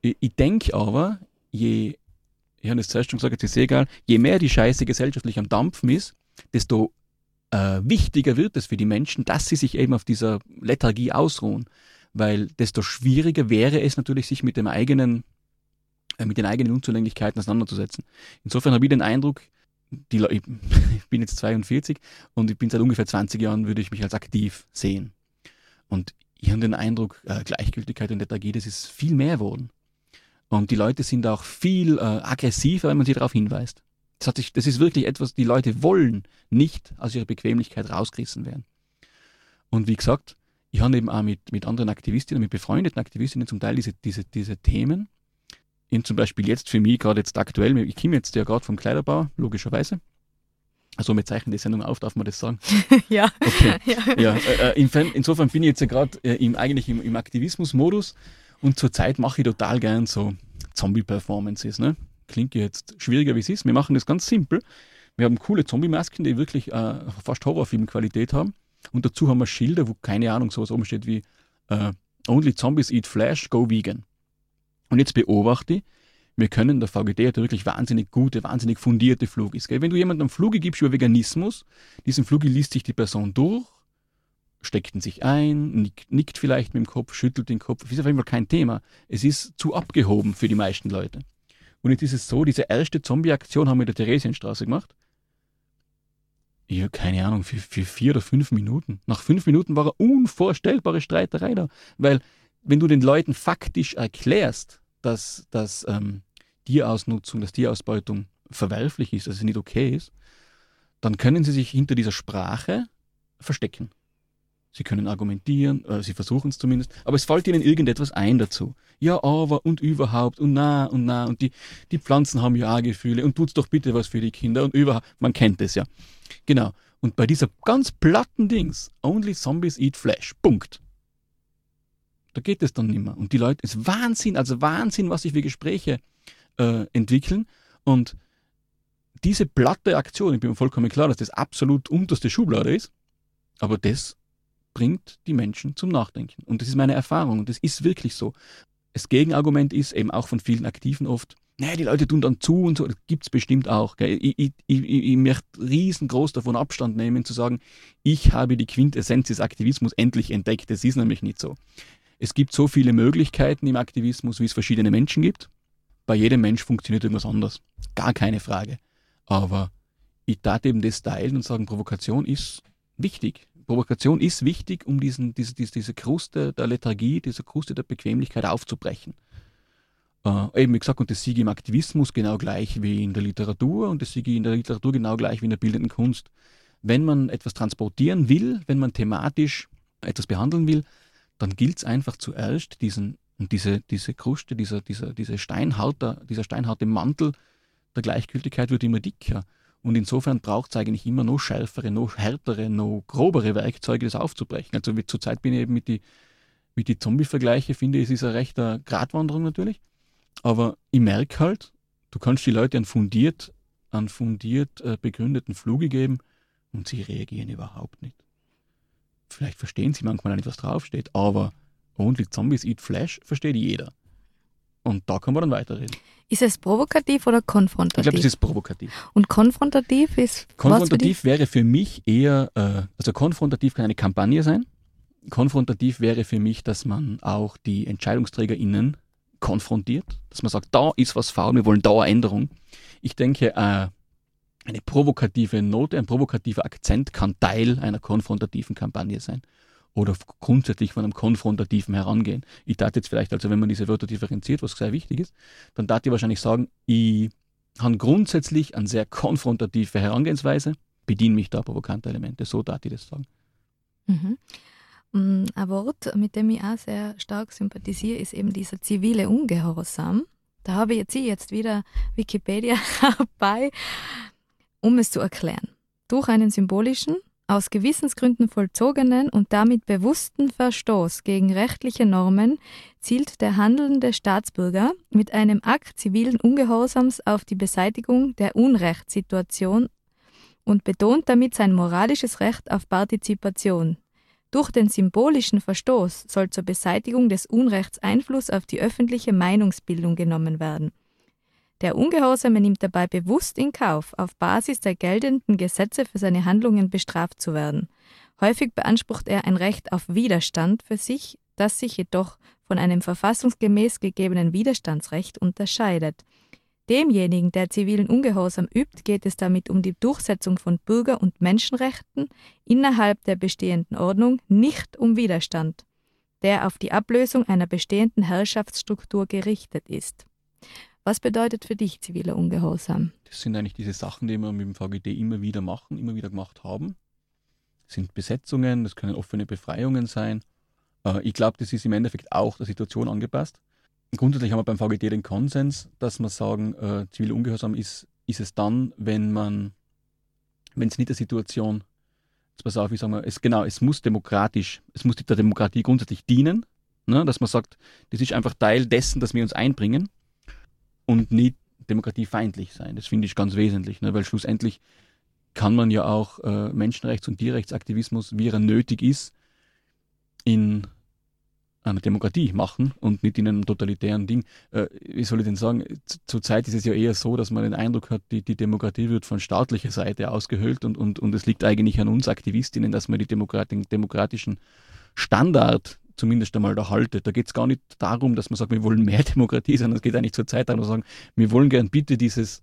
Ich, ich denke aber, je, ich habe das zuerst schon gesagt, es ist egal, je mehr die Scheiße gesellschaftlich am Dampfen ist, desto äh, wichtiger wird es für die Menschen, dass sie sich eben auf dieser Lethargie ausruhen. Weil desto schwieriger wäre es natürlich, sich mit dem eigenen äh, mit den eigenen Unzulänglichkeiten auseinanderzusetzen. Insofern habe ich den Eindruck, die Le ich bin jetzt 42 und ich bin seit ungefähr 20 Jahren, würde ich mich als aktiv sehen. Und ich habe den Eindruck, äh, Gleichgültigkeit und Lethargie, das ist viel mehr geworden. Und die Leute sind auch viel äh, aggressiver, wenn man sie darauf hinweist. Das, hat sich, das ist wirklich etwas, die Leute wollen nicht aus ihrer Bequemlichkeit rausgerissen werden. Und wie gesagt, ich habe eben auch mit, mit anderen Aktivistinnen, mit befreundeten Aktivistinnen zum Teil diese, diese, diese Themen. In zum Beispiel jetzt für mich gerade jetzt aktuell, ich komme jetzt ja gerade vom Kleiderbau, logischerweise. Also wir zeichnen die Sendung auf, darf man das sagen? ja. Okay. ja. ja äh, insofern, insofern bin ich jetzt ja gerade äh, im, eigentlich im, im Aktivismus-Modus und zurzeit mache ich total gern so Zombie-Performances. Ne? Klingt jetzt schwieriger, wie es ist. Wir machen das ganz simpel. Wir haben coole Zombie-Masken, die wirklich äh, fast Horrorfilm-Qualität haben. Und dazu haben wir Schilder, wo keine Ahnung, sowas oben steht wie äh, Only Zombies eat Flash, go vegan. Und jetzt beobachte ich, wir können, der VGD hat wirklich wahnsinnig gute, wahnsinnig fundierte Flugis. Gell? Wenn du jemandem einen Flugi gibst über Veganismus, diesen Flugi liest sich die Person durch, steckt ihn sich ein, nickt, nickt vielleicht mit dem Kopf, schüttelt den Kopf. Das ist auf jeden Fall kein Thema. Es ist zu abgehoben für die meisten Leute. Und jetzt ist es so, diese erste Zombie-Aktion haben wir in der Theresienstraße gemacht ja, keine Ahnung, für, für vier oder fünf Minuten. Nach fünf Minuten war eine unvorstellbare Streiterei da. Weil, wenn du den Leuten faktisch erklärst, dass, dass ähm, Tierausnutzung, dass Tierausbeutung verwerflich ist, dass es nicht okay ist, dann können sie sich hinter dieser Sprache verstecken. Sie können argumentieren, äh, sie versuchen es zumindest, aber es fällt ihnen irgendetwas ein dazu. Ja, aber und überhaupt und na und na und die, die Pflanzen haben ja auch Gefühle und tut's doch bitte was für die Kinder und überhaupt, man kennt es ja. Genau. Und bei dieser ganz platten Dings, only zombies eat flesh, Punkt. Da geht es dann nicht mehr. Und die Leute, es ist Wahnsinn, also Wahnsinn, was sich für Gespräche äh, entwickeln. Und diese platte Aktion, ich bin mir vollkommen klar, dass das absolut unterste Schublade ist, aber das bringt die Menschen zum Nachdenken. Und das ist meine Erfahrung und das ist wirklich so. Das Gegenargument ist eben auch von vielen Aktiven oft, naja, die Leute tun dann zu und so, das gibt es bestimmt auch. Gell? Ich, ich, ich, ich möchte riesengroß davon Abstand nehmen, zu sagen, ich habe die Quintessenz des Aktivismus endlich entdeckt. Das ist nämlich nicht so. Es gibt so viele Möglichkeiten im Aktivismus, wie es verschiedene Menschen gibt. Bei jedem Mensch funktioniert irgendwas anders. Gar keine Frage. Aber ich tat eben das teilen und sagen, Provokation ist wichtig. Provokation ist wichtig, um diesen, diese, diese, diese Kruste der Lethargie, diese Kruste der Bequemlichkeit aufzubrechen. Äh, eben, wie gesagt, und das siege im Aktivismus genau gleich wie in der Literatur und das siege in der Literatur genau gleich wie in der bildenden Kunst. Wenn man etwas transportieren will, wenn man thematisch etwas behandeln will, dann gilt es einfach zuerst, diesen, diese, diese Kruste, dieser, dieser, dieser, Steinhalter, dieser steinharte Mantel der Gleichgültigkeit wird immer dicker. Und insofern braucht es eigentlich immer noch schärfere, noch härtere, noch grobere Werkzeuge, das aufzubrechen. Also wie zurzeit bin ich eben mit die, mit die Zombie-Vergleiche, finde ich, es ist eine rechte Gratwanderung natürlich. Aber ich merke halt, du kannst die Leute einen fundiert, einen fundiert äh, begründeten Fluge geben und sie reagieren überhaupt nicht. Vielleicht verstehen sie manchmal nicht, was draufsteht, aber Only Zombies Eat Flash versteht jeder. Und da kann man dann weiterreden. Ist es provokativ oder konfrontativ? Ich glaube, es ist provokativ. Und konfrontativ ist. Konfrontativ für wäre für mich eher, äh, also konfrontativ kann eine Kampagne sein. Konfrontativ wäre für mich, dass man auch die EntscheidungsträgerInnen konfrontiert, dass man sagt, da ist was faul, wir wollen da eine Änderung. Ich denke, äh, eine provokative Note, ein provokativer Akzent kann Teil einer konfrontativen Kampagne sein. Oder grundsätzlich von einem konfrontativen Herangehen. Ich tat jetzt vielleicht, also wenn man diese Wörter differenziert, was sehr wichtig ist, dann tat ich wahrscheinlich sagen, ich habe grundsätzlich eine sehr konfrontative Herangehensweise, bediene mich da provokanter Elemente. So tat ich das sagen. Mhm. Mm, ein Wort, mit dem ich auch sehr stark sympathisiere, ist eben dieser zivile Ungehorsam. Da habe ich jetzt, ich jetzt wieder Wikipedia dabei, um es zu erklären. Durch einen symbolischen, aus Gewissensgründen vollzogenen und damit bewussten Verstoß gegen rechtliche Normen zielt der handelnde Staatsbürger mit einem Akt zivilen Ungehorsams auf die Beseitigung der Unrechtssituation und betont damit sein moralisches Recht auf Partizipation, durch den symbolischen Verstoß soll zur Beseitigung des Unrechts Einfluss auf die öffentliche Meinungsbildung genommen werden. Der Ungehorsame nimmt dabei bewusst in Kauf, auf Basis der geltenden Gesetze für seine Handlungen bestraft zu werden. Häufig beansprucht er ein Recht auf Widerstand für sich, das sich jedoch von einem verfassungsgemäß gegebenen Widerstandsrecht unterscheidet. Demjenigen, der zivilen Ungehorsam übt, geht es damit um die Durchsetzung von Bürger- und Menschenrechten innerhalb der bestehenden Ordnung, nicht um Widerstand, der auf die Ablösung einer bestehenden Herrschaftsstruktur gerichtet ist. Was bedeutet für dich ziviler Ungehorsam? Das sind eigentlich diese Sachen, die wir mit dem VGD immer wieder machen, immer wieder gemacht haben. Das sind Besetzungen, das können offene Befreiungen sein. Äh, ich glaube, das ist im Endeffekt auch der Situation angepasst. Grundsätzlich haben wir beim VGD den Konsens, dass wir sagen, äh, ziviler Ungehorsam ist, ist es dann, wenn man, wenn es nicht der Situation, jetzt pass auf, wie sagen wir, es, genau, es muss demokratisch, es muss der Demokratie grundsätzlich dienen, ne, dass man sagt, das ist einfach Teil dessen, dass wir uns einbringen und nicht demokratiefeindlich sein. Das finde ich ganz wesentlich, ne? weil schlussendlich kann man ja auch äh, Menschenrechts- und Tierrechtsaktivismus, wie er nötig ist, in einer Demokratie machen und nicht in einem totalitären Ding. Äh, wie soll ich denn sagen? Zurzeit ist es ja eher so, dass man den Eindruck hat, die, die Demokratie wird von staatlicher Seite ausgehöhlt und, und, und es liegt eigentlich an uns Aktivistinnen, dass man die Demokrat demokratischen Standard zumindest einmal da haltet. Da geht es gar nicht darum, dass man sagt, wir wollen mehr Demokratie, sondern es geht eigentlich zur Zeit darum, sagen, wir wollen gern bitte dieses,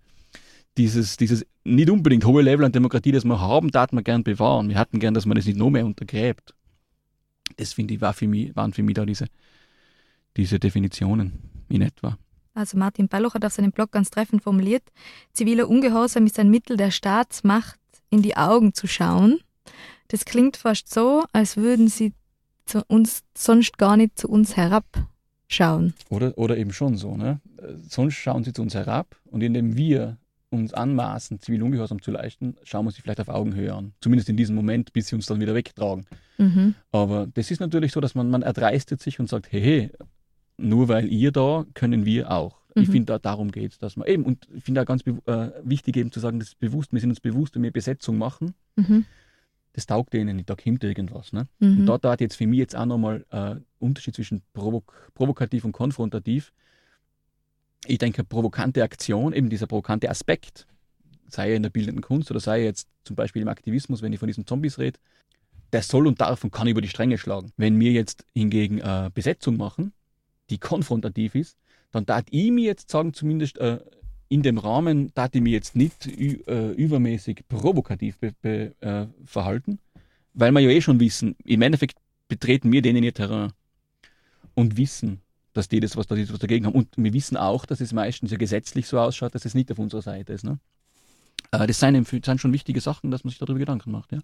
dieses, dieses nicht unbedingt hohe Level an Demokratie, das wir haben, darf man gern bewahren. Wir hätten gern, dass man das nicht noch mehr untergräbt. Das finde ich, war für mich, waren für mich da diese, diese Definitionen in etwa. Also Martin Balloch hat auf seinem Blog ganz treffend formuliert, ziviler Ungehorsam ist ein Mittel der Staatsmacht, in die Augen zu schauen. Das klingt fast so, als würden sie zu uns sonst gar nicht zu uns herabschauen. Oder, oder eben schon so. Ne? Sonst schauen sie zu uns herab und indem wir uns anmaßen, zivil Ungehorsam zu leisten, schauen wir sie vielleicht auf Augenhöhe an. Zumindest in diesem Moment, bis sie uns dann wieder wegtragen. Mhm. Aber das ist natürlich so, dass man, man erdreistet sich und sagt, hey, hey, nur weil ihr da, können wir auch. Mhm. Ich finde, da, darum geht es, dass man eben, und ich finde auch ganz äh, wichtig eben zu sagen, das ist bewusst, wir sind uns bewusst, wenn wir Besetzung machen, mhm das taugt denen nicht, da kommt irgendwas. Ne? Mhm. Und da tat jetzt für mich jetzt auch nochmal äh, Unterschied zwischen provok provokativ und konfrontativ. Ich denke, provokante Aktion, eben dieser provokante Aspekt, sei er in der bildenden Kunst oder sei er jetzt zum Beispiel im Aktivismus, wenn ich von diesen Zombies rede, der soll und darf und kann über die Stränge schlagen. Wenn wir jetzt hingegen äh, Besetzung machen, die konfrontativ ist, dann darf ich mir jetzt sagen, zumindest äh, in dem Rahmen darf ich mich jetzt nicht äh, übermäßig provokativ äh, verhalten, weil wir ja eh schon wissen, im Endeffekt betreten wir denen ihr Terrain und wissen, dass die das was, dass die was dagegen haben. Und wir wissen auch, dass es meistens ja gesetzlich so ausschaut, dass es nicht auf unserer Seite ist. Ne? Äh, das sind, sind schon wichtige Sachen, dass man sich darüber Gedanken macht. Ja?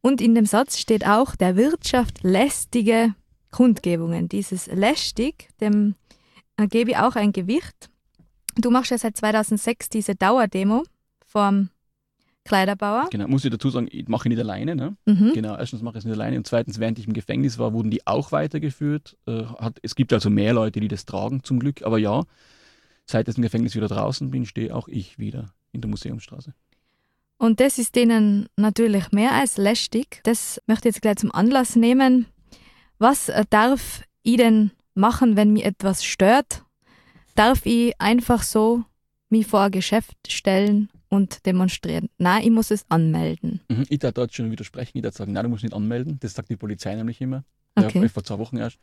Und in dem Satz steht auch, der Wirtschaft lästige Kundgebungen. Dieses lästig, dem äh, gebe ich auch ein Gewicht. Du machst ja seit 2006 diese Dauerdemo vom Kleiderbauer. Genau, muss ich dazu sagen, ich mache ich nicht alleine. Ne? Mhm. Genau, erstens mache ich es nicht alleine und zweitens, während ich im Gefängnis war, wurden die auch weitergeführt. Äh, hat, es gibt also mehr Leute, die das tragen, zum Glück. Aber ja, seit ich im Gefängnis wieder draußen bin, stehe auch ich wieder in der Museumsstraße. Und das ist denen natürlich mehr als lästig. Das möchte ich jetzt gleich zum Anlass nehmen. Was äh, darf ich denn machen, wenn mir etwas stört darf ich einfach so mich vor ein Geschäft stellen und demonstrieren. Nein, ich muss es anmelden. Mhm, ich darf dort schon widersprechen. Ich darf sagen, nein, du musst nicht anmelden. Das sagt die Polizei nämlich immer. Okay. Ja, vor zwei Wochen erst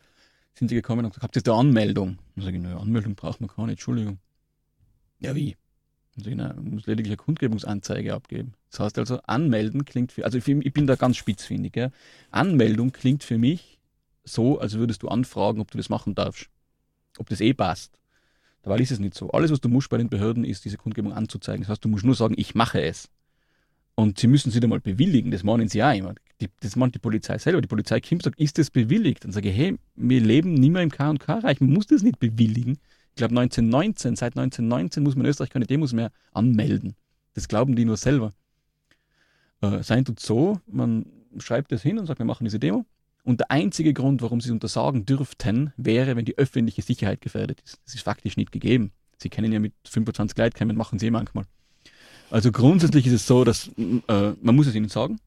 sind sie gekommen und gesagt, habt ihr da Anmeldung? Dann sage ich, naja, Anmeldung braucht man gar nicht, Entschuldigung. Ja, wie? Dann sage ich, nein, man muss lediglich eine Kundgebungsanzeige abgeben. Das heißt also, anmelden klingt für, also ich bin da ganz spitzfindig, ja. Anmeldung klingt für mich so, als würdest du anfragen, ob du das machen darfst. Ob das eh passt. Dabei ist es nicht so. Alles, was du musst bei den Behörden, ist, diese Kundgebung anzuzeigen. Das heißt, du musst nur sagen, ich mache es. Und sie müssen sie dann mal bewilligen. Das meinen sie ja immer. Die, das meint die Polizei selber. Die Polizei kommt sagt, ist das bewilligt? Dann sage ich, hey, wir leben nicht mehr im K&K-Reich. Man muss das nicht bewilligen. Ich glaube, 1919, seit 1919 muss man in Österreich keine Demos mehr anmelden. Das glauben die nur selber. Äh, sein tut so, man schreibt das hin und sagt, wir machen diese Demo. Und der einzige Grund, warum sie es untersagen dürften, wäre, wenn die öffentliche Sicherheit gefährdet ist. Das ist faktisch nicht gegeben. Sie kennen ja mit 25 Gleitkämmen, machen sie manchmal. Also grundsätzlich ist es so, dass äh, man muss es ihnen sagen.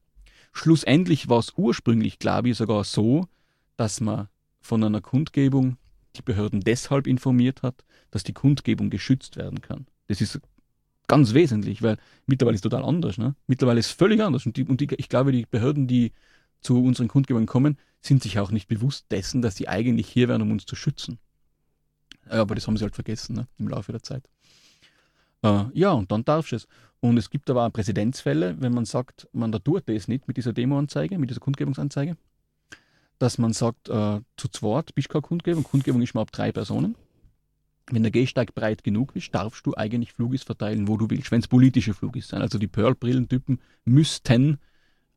Schlussendlich war es ursprünglich, glaube ich, sogar so, dass man von einer Kundgebung die Behörden deshalb informiert hat, dass die Kundgebung geschützt werden kann. Das ist ganz wesentlich, weil mittlerweile ist es total anders. Ne? Mittlerweile ist es völlig anders. Und, die, und die, ich glaube, die Behörden, die zu unseren Kundgebungen kommen, sind sich auch nicht bewusst dessen, dass sie eigentlich hier wären, um uns zu schützen. Aber das haben sie halt vergessen ne, im Laufe der Zeit. Äh, ja, und dann darfst du es. Und es gibt aber auch Präzedenzfälle, wenn man sagt, man da tut das nicht mit dieser Demoanzeige, mit dieser Kundgebungsanzeige, dass man sagt, äh, zu zweit bist du keine Kundgebung. Kundgebung ist mal ab drei Personen. Wenn der Gehsteig breit genug ist, darfst du eigentlich Flugis verteilen, wo du willst, wenn es politische Flugis sind. Also die Pearl-Brillentypen müssten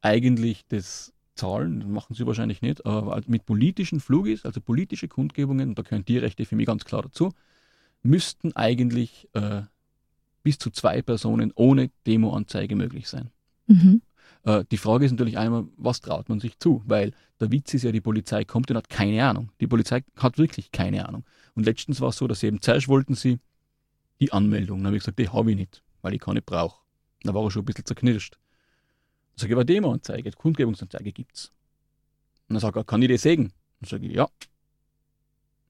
eigentlich das zahlen, das machen sie wahrscheinlich nicht, aber mit politischen Flugis, also politische Kundgebungen, und da gehören Tierrechte für mich ganz klar dazu, müssten eigentlich äh, bis zu zwei Personen ohne Demoanzeige möglich sein. Mhm. Äh, die Frage ist natürlich einmal, was traut man sich zu? Weil der Witz ist ja, die Polizei kommt und hat keine Ahnung. Die Polizei hat wirklich keine Ahnung. Und letztens war es so, dass sie eben zuerst wollten sie die Anmeldung. Dann habe ich gesagt, die habe ich nicht, weil ich keine brauche. Da war er schon ein bisschen zerknirscht. Dann sage ich, aber Demoanzeige, Kundgebungsanzeige gibt es. Und dann sagt er, kann ich die sägen? Dann sage ich, ja. Und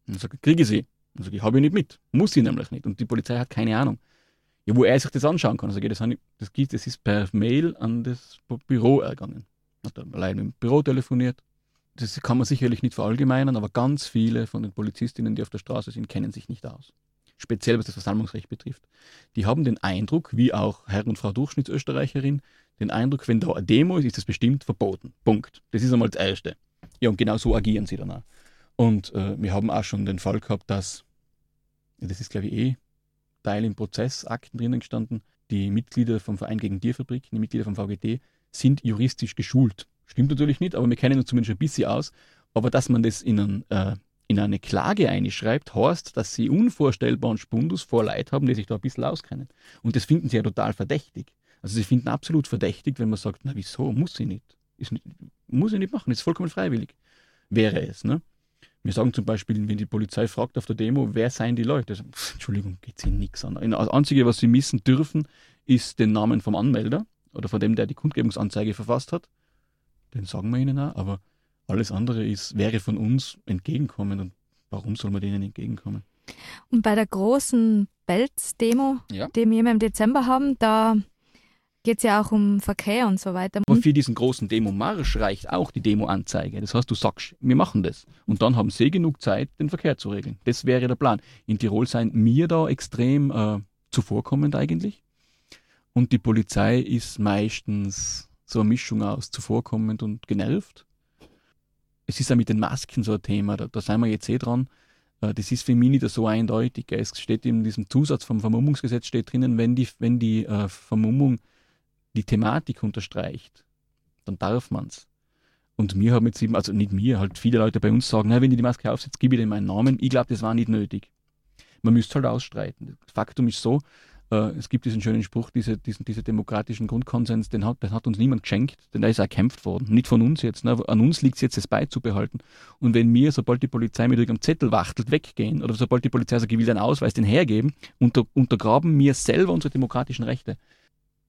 dann sage ich, kriege ich sie? Dann sage ich, habe ich nicht mit. Muss ich nämlich nicht. Und die Polizei hat keine Ahnung. Ja, wo er sich das anschauen kann. Also, das, das, gibt, das ist per Mail an das Büro ergangen. Hat er allein im Büro telefoniert. Das kann man sicherlich nicht verallgemeinern, aber ganz viele von den Polizistinnen, die auf der Straße sind, kennen sich nicht aus. Speziell was das Versammlungsrecht betrifft. Die haben den Eindruck, wie auch Herr und Frau Durchschnittsösterreicherin, den Eindruck, wenn da eine Demo ist, ist das bestimmt verboten. Punkt. Das ist einmal das Erste. Ja, und genau so agieren sie dann auch. Und äh, wir haben auch schon den Fall gehabt, dass, das ist glaube ich eh Teil im Prozess, Akten drinnen gestanden, die Mitglieder vom Verein gegen Tierfabrik, die Mitglieder vom VGT, sind juristisch geschult. Stimmt natürlich nicht, aber wir kennen uns zumindest ein bisschen aus. Aber dass man das in, ein, äh, in eine Klage einschreibt, heißt, dass sie unvorstellbaren Spundus vor Leid haben, die sich da ein bisschen auskennen. Und das finden sie ja total verdächtig. Also sie finden absolut verdächtig, wenn man sagt, na wieso, muss sie nicht. Ist nicht muss ich nicht machen, ist vollkommen freiwillig. Wäre es, ne? Wir sagen zum Beispiel, wenn die Polizei fragt auf der Demo, wer seien die Leute? Also, pff, Entschuldigung, geht sie nichts an. Das Einzige, was sie missen dürfen, ist den Namen vom Anmelder oder von dem, der die Kundgebungsanzeige verfasst hat. Den sagen wir ihnen auch, aber alles andere ist, wäre von uns entgegenkommen und warum soll man denen entgegenkommen? Und bei der großen Belz-Demo, ja. die wir im Dezember haben, da geht es ja auch um Verkehr und so weiter. Und für diesen großen Demo-Marsch reicht auch die Demo-Anzeige. Das heißt, du sagst, wir machen das. Und dann haben sie genug Zeit, den Verkehr zu regeln. Das wäre der Plan. In Tirol seien mir da extrem äh, zuvorkommend eigentlich. Und die Polizei ist meistens so eine Mischung aus zuvorkommend und genervt. Es ist ja mit den Masken so ein Thema, da, da sind wir jetzt eh dran. Äh, das ist für mich nicht so eindeutig. Es steht in diesem Zusatz vom Vermummungsgesetz steht drinnen, wenn die, wenn die äh, Vermummung die Thematik unterstreicht, dann darf man es. Und mir haben jetzt eben, also nicht mir, halt viele Leute bei uns sagen, wenn ihr die Maske aufsetzt, gib ich dir meinen Namen. Ich glaube, das war nicht nötig. Man müsste halt ausstreiten. Faktum ist so, äh, es gibt diesen schönen Spruch, diese, diesen, diesen demokratischen Grundkonsens, den hat, den hat uns niemand geschenkt, denn der ist erkämpft worden. Nicht von uns jetzt. Ne? An uns liegt es jetzt, es beizubehalten. Und wenn wir, sobald die Polizei mit irgendeinem Zettel wachtelt, weggehen, oder sobald die Polizei sagt, ich will den Ausweis, den hergeben, unter, untergraben wir selber unsere demokratischen Rechte.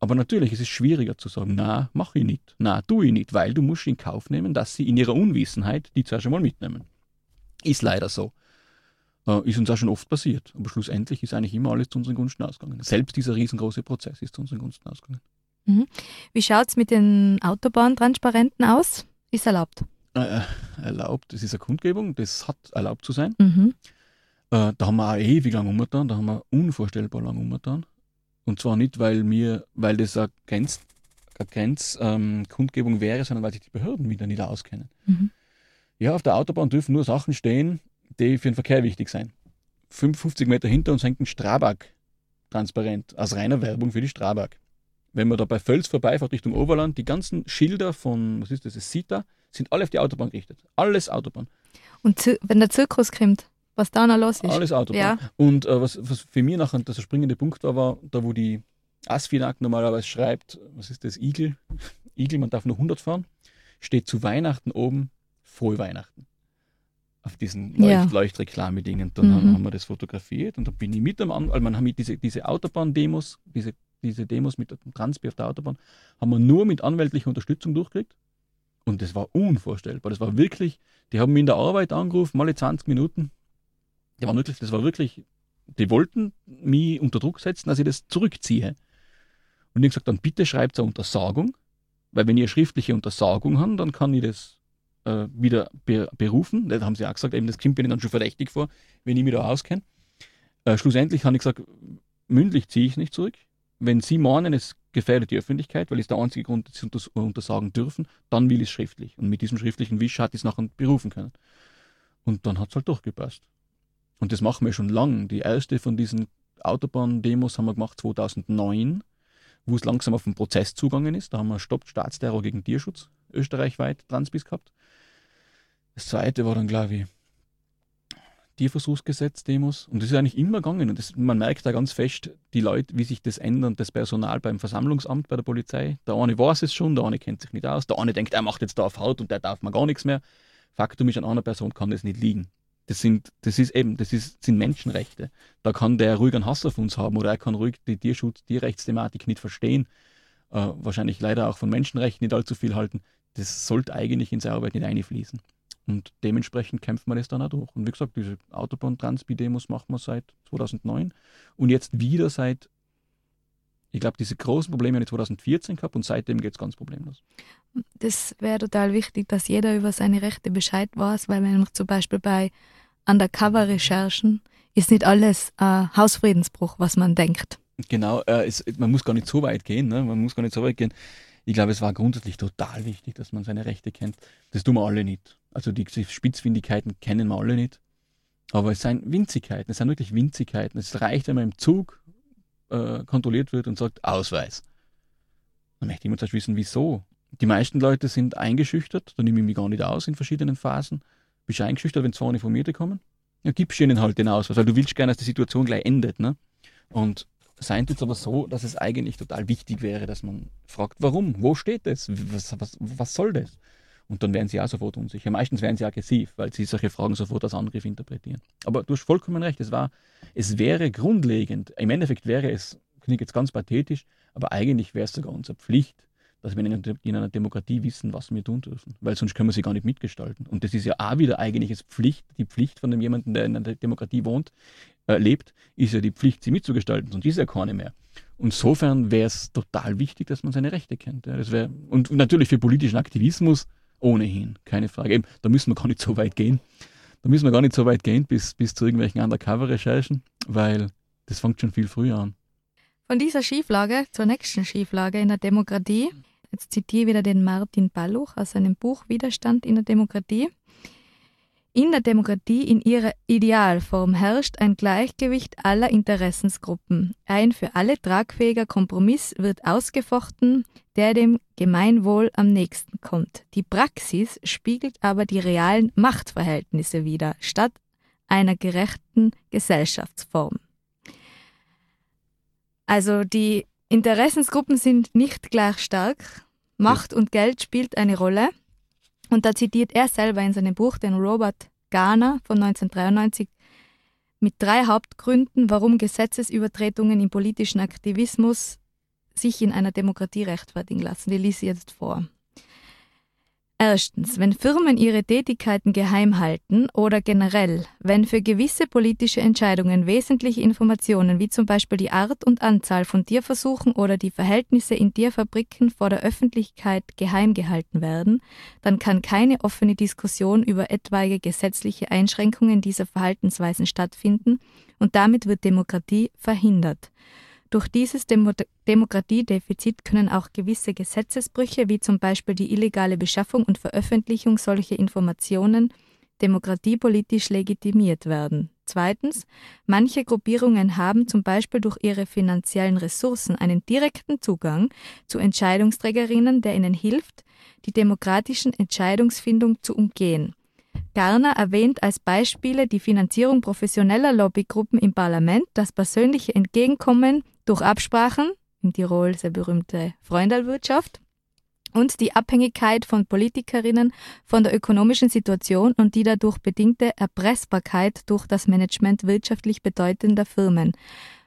Aber natürlich ist es schwieriger zu sagen, na, mach ich nicht, na, tu ich nicht, weil du musst in Kauf nehmen, dass sie in ihrer Unwissenheit die zuerst einmal mitnehmen. Ist leider so. Äh, ist uns auch schon oft passiert. Aber schlussendlich ist eigentlich immer alles zu unseren Gunsten ausgegangen. Selbst dieser riesengroße Prozess ist zu unseren Gunsten ausgegangen. Mhm. Wie schaut es mit den Autobahntransparenten aus? Ist erlaubt? Äh, äh, erlaubt, das ist eine Kundgebung, das hat erlaubt zu sein. Mhm. Äh, da haben wir auch ewig lang umgetan, da haben wir unvorstellbar lang umgetan. Und zwar nicht, weil mir, weil das eine Grenz, eine Grenzkundgebung ähm, wäre, sondern weil sich die Behörden wieder nicht auskennen. Mhm. Ja, auf der Autobahn dürfen nur Sachen stehen, die für den Verkehr wichtig sind. 55 Meter hinter uns hängt ein Strabag transparent, als reiner Werbung für die Strabag. Wenn man da bei Völs vorbeifährt Richtung Oberland, die ganzen Schilder von, was ist das, das SITA, sind alle auf die Autobahn gerichtet. Alles Autobahn. Und wenn der Zirkus kommt? Was da noch los ist. Alles Autobahn. Ja. Und äh, was, was für mich nachher der springende Punkt war, war da, wo die Asfinag normalerweise schreibt, was ist das, Igel? Igel, man darf nur 100 fahren, steht zu Weihnachten oben, frohe Weihnachten. Auf diesen Leucht ja. Leuchtreklamedingen. Dann mhm. haben, wir das fotografiert und dann bin ich mit am An, weil man haben diese, diese Autobahn-Demos, diese, diese Demos mit dem Transpi auf der Autobahn, haben wir nur mit anwältlicher Unterstützung durchgekriegt. Und das war unvorstellbar. Das war wirklich, die haben mich in der Arbeit angerufen, mal 20 Minuten, die waren wirklich, das war wirklich, die wollten mich unter Druck setzen, dass ich das zurückziehe. Und ich gesagt, dann bitte schreibt eine Untersagung, weil wenn ihr schriftliche Untersagung habt, dann kann ich das äh, wieder be berufen. Da haben sie auch gesagt, eben, das kommt mir dann schon verdächtig vor, wenn ich mich da auskenne. Äh, schlussendlich habe ich gesagt, mündlich ziehe ich nicht zurück. Wenn Sie meinen, es gefährdet die Öffentlichkeit, weil es der einzige Grund, dass Sie unters untersagen dürfen, dann will ich es schriftlich. Und mit diesem schriftlichen Wisch hat ich es nachher berufen können. Und dann hat es halt durchgepasst. Und das machen wir schon lang. Die erste von diesen Autobahn-Demos haben wir gemacht 2009, wo es langsam auf den Prozess zugangen ist. Da haben wir Stoppt Staatsterror gegen Tierschutz österreichweit Transbis gehabt. Das zweite war dann, glaube ich, Tierversuchsgesetz-Demos. Und das ist eigentlich immer gegangen. Und das, man merkt da ganz fest, die Leute, wie sich das ändert, das Personal beim Versammlungsamt bei der Polizei. Der eine weiß es schon, der eine kennt sich nicht aus, der eine denkt, er macht jetzt da auf Haut und der darf man gar nichts mehr. Faktum ist, an einer Person kann das nicht liegen. Das sind, das ist eben, das ist, sind Menschenrechte. Da kann der ruhig einen Hass auf uns haben oder er kann ruhig die Tierschutz, Tierrechtsthematik nicht verstehen. Äh, wahrscheinlich leider auch von Menschenrechten nicht allzu viel halten. Das sollte eigentlich in seine Arbeit nicht einfließen. Und dementsprechend kämpft man das dann auch durch. Und wie gesagt, diese Autobahn-Transpi-Demos machen wir seit 2009 und jetzt wieder seit, ich glaube, diese großen Probleme habe ich 2014 gehabt und seitdem geht es ganz problemlos. Das wäre total wichtig, dass jeder über seine Rechte Bescheid weiß, weil wenn man zum Beispiel bei Undercover-Recherchen ist nicht alles äh, Hausfriedensbruch, was man denkt. Genau, äh, es, man muss gar nicht so weit gehen. Ne? Man muss gar nicht so weit gehen. Ich glaube, es war grundsätzlich total wichtig, dass man seine Rechte kennt. Das tun wir alle nicht. Also die Spitzfindigkeiten kennen wir alle nicht. Aber es sind Winzigkeiten, es sind wirklich Winzigkeiten. Es reicht, wenn man im Zug äh, kontrolliert wird und sagt Ausweis. Dann möchte jemand zuerst wissen, wieso. Die meisten Leute sind eingeschüchtert, da nehme ich mich gar nicht aus in verschiedenen Phasen. Bist du eingeschüchtert, wenn zwei Uniformierte kommen? Ja, gibst ihnen halt den Ausweis, weil du willst gerne, dass die Situation gleich endet. Ne? Und seien jetzt aber so, dass es eigentlich total wichtig wäre, dass man fragt, warum? Wo steht das? Was, was, was soll das? Und dann werden sie auch sofort unsicher. Meistens werden sie aggressiv, weil sie solche Fragen sofort als Angriff interpretieren. Aber du hast vollkommen recht, es, war, es wäre grundlegend, im Endeffekt wäre es, klingt jetzt ganz pathetisch, aber eigentlich wäre es sogar unsere Pflicht, dass wir in einer Demokratie wissen, was wir tun dürfen. Weil sonst können wir sie gar nicht mitgestalten. Und das ist ja auch wieder eigentlich Pflicht, die Pflicht von dem jemanden, der in einer Demokratie wohnt, äh, lebt, ist ja die Pflicht, sie mitzugestalten. Sonst ist ja keine mehr. Insofern wäre es total wichtig, dass man seine Rechte kennt. Ja, das wär, und, und natürlich für politischen Aktivismus ohnehin, keine Frage. Eben, da müssen wir gar nicht so weit gehen. Da müssen wir gar nicht so weit gehen bis, bis zu irgendwelchen Undercover-Recherchen, weil das fängt schon viel früher an. Von dieser Schieflage zur nächsten Schieflage in der Demokratie Jetzt zitiere ich wieder den Martin Balluch aus seinem Buch Widerstand in der Demokratie. In der Demokratie in ihrer Idealform herrscht ein Gleichgewicht aller Interessensgruppen. Ein für alle tragfähiger Kompromiss wird ausgefochten, der dem Gemeinwohl am nächsten kommt. Die Praxis spiegelt aber die realen Machtverhältnisse wider, statt einer gerechten Gesellschaftsform. Also die Interessensgruppen sind nicht gleich stark. Macht und Geld spielt eine Rolle. Und da zitiert er selber in seinem Buch den Robert Garner von 1993 mit drei Hauptgründen, warum Gesetzesübertretungen im politischen Aktivismus sich in einer Demokratie rechtfertigen lassen. Die ließ ich jetzt vor. Erstens, wenn Firmen ihre Tätigkeiten geheim halten oder generell, wenn für gewisse politische Entscheidungen wesentliche Informationen wie zum Beispiel die Art und Anzahl von Tierversuchen oder die Verhältnisse in Tierfabriken vor der Öffentlichkeit geheim gehalten werden, dann kann keine offene Diskussion über etwaige gesetzliche Einschränkungen dieser Verhaltensweisen stattfinden und damit wird Demokratie verhindert. Durch dieses Demo Demokratiedefizit können auch gewisse Gesetzesbrüche, wie zum Beispiel die illegale Beschaffung und Veröffentlichung solcher Informationen, demokratiepolitisch legitimiert werden. Zweitens, manche Gruppierungen haben zum Beispiel durch ihre finanziellen Ressourcen einen direkten Zugang zu Entscheidungsträgerinnen, der ihnen hilft, die demokratischen Entscheidungsfindung zu umgehen. Garner erwähnt als Beispiele die Finanzierung professioneller Lobbygruppen im Parlament, das persönliche Entgegenkommen durch Absprachen, in Tirol sehr berühmte Freundalwirtschaft, und die Abhängigkeit von Politikerinnen von der ökonomischen Situation und die dadurch bedingte Erpressbarkeit durch das Management wirtschaftlich bedeutender Firmen.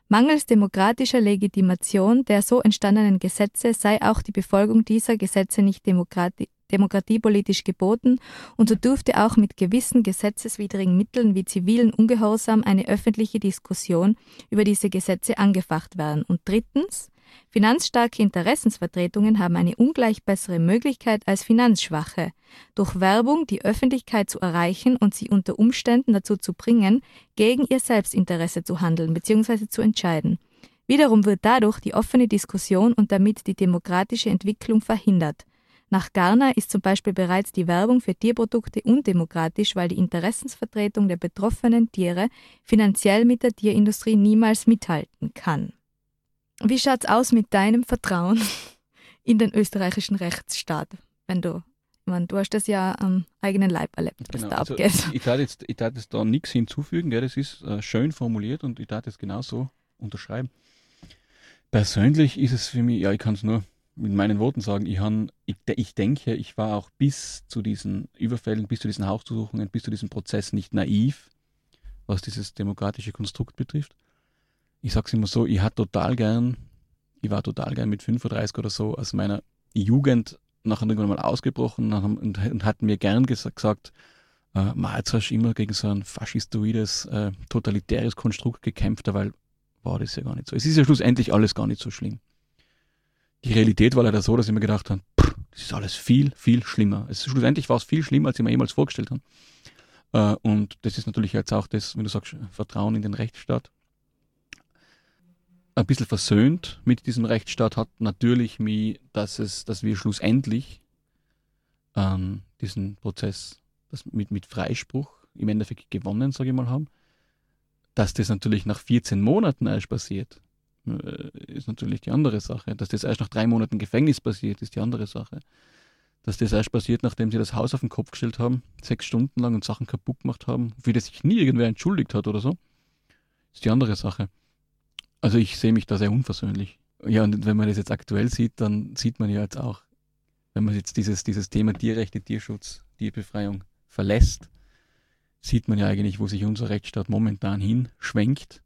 Mangels demokratischer Legitimation der so entstandenen Gesetze sei auch die Befolgung dieser Gesetze nicht demokratisch demokratiepolitisch geboten und so dürfte auch mit gewissen gesetzeswidrigen Mitteln wie zivilen Ungehorsam eine öffentliche Diskussion über diese Gesetze angefacht werden. Und drittens, Finanzstarke Interessensvertretungen haben eine ungleich bessere Möglichkeit als finanzschwache, durch Werbung die Öffentlichkeit zu erreichen und sie unter Umständen dazu zu bringen, gegen ihr Selbstinteresse zu handeln bzw. zu entscheiden. Wiederum wird dadurch die offene Diskussion und damit die demokratische Entwicklung verhindert. Nach Garner ist zum Beispiel bereits die Werbung für Tierprodukte undemokratisch, weil die Interessensvertretung der betroffenen Tiere finanziell mit der Tierindustrie niemals mithalten kann. Wie schaut's aus mit deinem Vertrauen in den österreichischen Rechtsstaat, wenn du meine, du hast das ja am eigenen Leib erlebt, was genau, da also abgeht. Ich darf jetzt, ich darf jetzt da nichts hinzufügen, gell? das ist äh, schön formuliert und ich darf es genauso unterschreiben. Persönlich ist es für mich, ja, ich kann es nur mit meinen Worten sagen, ich, han, ich, ich, denke, ich war auch bis zu diesen Überfällen, bis zu diesen Hausdurchsuchungen, bis zu diesem Prozess nicht naiv, was dieses demokratische Konstrukt betrifft. Ich sage es immer so, ich hatte total gern, ich war total gern mit 35 oder so aus meiner Jugend nachher irgendwann mal ausgebrochen und, und, hat mir gern gesagt, äh, jetzt hast du immer gegen so ein faschistoides, äh, totalitäres Konstrukt gekämpft, weil war das ja gar nicht so. Es ist ja schlussendlich alles gar nicht so schlimm die Realität war leider so, dass ich mir gedacht habe, das ist alles viel, viel schlimmer. Es, schlussendlich war es viel schlimmer, als ich mir jemals vorgestellt habe. Äh, und das ist natürlich jetzt auch das, wenn du sagst, Vertrauen in den Rechtsstaat. Ein bisschen versöhnt mit diesem Rechtsstaat hat natürlich mich, dass es, dass wir schlussendlich ähm, diesen Prozess mit, mit Freispruch im Endeffekt gewonnen, sage ich mal, haben. Dass das natürlich nach 14 Monaten erst passiert, ist natürlich die andere Sache. Dass das erst nach drei Monaten Gefängnis passiert, ist die andere Sache. Dass das erst passiert, nachdem sie das Haus auf den Kopf gestellt haben, sechs Stunden lang und Sachen kaputt gemacht haben, für das sich nie irgendwer entschuldigt hat oder so, ist die andere Sache. Also ich sehe mich da sehr unversöhnlich. Ja, und wenn man das jetzt aktuell sieht, dann sieht man ja jetzt auch, wenn man jetzt dieses, dieses Thema Tierrechte, Tierschutz, Tierbefreiung verlässt, sieht man ja eigentlich, wo sich unser Rechtsstaat momentan hinschwenkt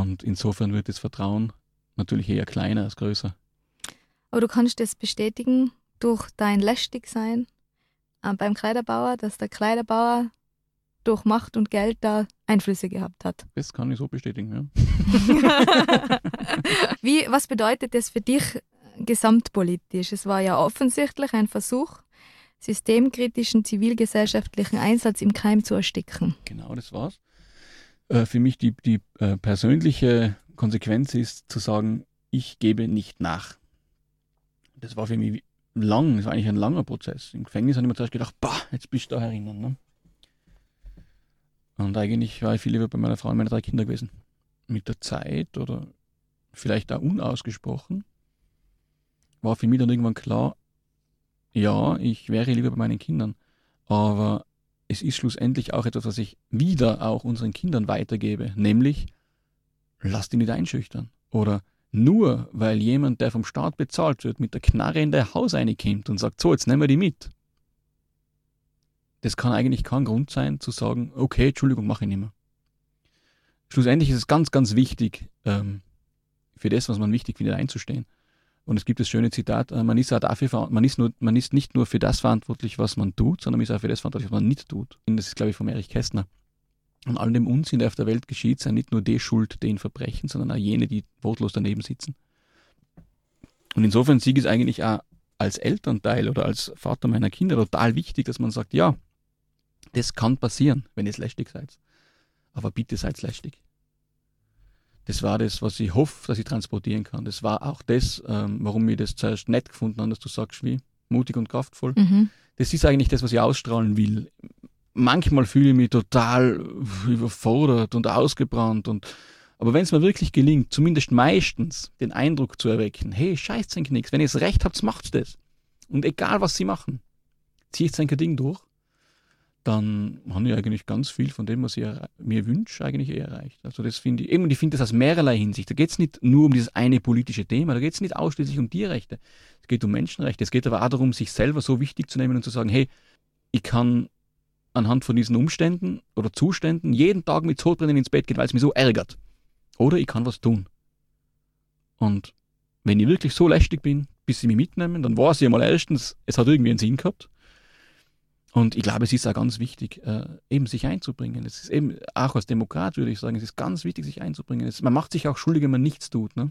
und insofern wird das Vertrauen natürlich eher kleiner als größer. Aber du kannst das bestätigen durch dein Lästigsein äh, beim Kleiderbauer, dass der Kleiderbauer durch Macht und Geld da Einflüsse gehabt hat. Das kann ich so bestätigen, ja. Wie, was bedeutet das für dich gesamtpolitisch? Es war ja offensichtlich ein Versuch, systemkritischen zivilgesellschaftlichen Einsatz im Keim zu ersticken. Genau, das war's. Äh, für mich die, die äh, persönliche Konsequenz ist zu sagen, ich gebe nicht nach. Das war für mich lang, das war eigentlich ein langer Prozess. Im Gefängnis habe ich mir zuerst gedacht, bah, jetzt bist du da herinnen. Ne? Und eigentlich war ich viel lieber bei meiner Frau und meinen drei Kindern gewesen. Mit der Zeit oder vielleicht auch unausgesprochen war für mich dann irgendwann klar, ja, ich wäre lieber bei meinen Kindern. Aber es ist schlussendlich auch etwas, was ich wieder auch unseren Kindern weitergebe, nämlich lass die nicht einschüchtern. Oder nur weil jemand, der vom Staat bezahlt wird, mit der Knarre in der Haus reinkommt und sagt, so, jetzt nehmen wir die mit. Das kann eigentlich kein Grund sein, zu sagen, okay, Entschuldigung, mache ich nicht mehr. Schlussendlich ist es ganz, ganz wichtig, ähm, für das, was man wichtig findet, einzustehen. Und es gibt das schöne Zitat, äh, man ist, auch dafür, man, ist nur, man ist nicht nur für das verantwortlich, was man tut, sondern man ist auch für das verantwortlich, was man nicht tut. Und das ist, glaube ich, von Erich Kästner. Und all dem Unsinn, der auf der Welt geschieht, sei nicht nur die Schuld, den Verbrechen, sondern auch jene, die wortlos daneben sitzen. Und insofern sieg es eigentlich auch als Elternteil oder als Vater meiner Kinder total wichtig, dass man sagt, ja, das kann passieren, wenn ihr lästig seid. Aber bitte seid lästig das war das, was ich hoffe, dass ich transportieren kann. Das war auch das, ähm, warum ich das zuerst nett gefunden habe, dass du sagst, wie mutig und kraftvoll. Mhm. Das ist eigentlich das, was ich ausstrahlen will. Manchmal fühle ich mich total überfordert und ausgebrannt und aber wenn es mir wirklich gelingt, zumindest meistens den Eindruck zu erwecken, hey, scheiß nichts, wenn ihr es recht habt, macht's das. Und egal was sie machen, zieht ein Ding durch dann habe ich eigentlich ganz viel von dem, was ich mir wünsche, eigentlich eh erreicht. Also das finde ich, eben, ich finde das aus mehrerlei Hinsicht. Da geht es nicht nur um dieses eine politische Thema, da geht es nicht ausschließlich um Tierrechte. Es geht um Menschenrechte. Es geht aber auch darum, sich selber so wichtig zu nehmen und zu sagen, hey, ich kann anhand von diesen Umständen oder Zuständen jeden Tag mit Sodbrennen ins Bett gehen, weil es mich so ärgert. Oder ich kann was tun. Und wenn ich wirklich so lästig bin, bis sie mich mitnehmen, dann weiß ich mal erstens, es hat irgendwie einen Sinn gehabt. Und ich glaube, es ist auch ganz wichtig, äh, eben sich einzubringen. Es ist eben, auch als Demokrat würde ich sagen, es ist ganz wichtig, sich einzubringen. Es, man macht sich auch schuldig, wenn man nichts tut. Ne?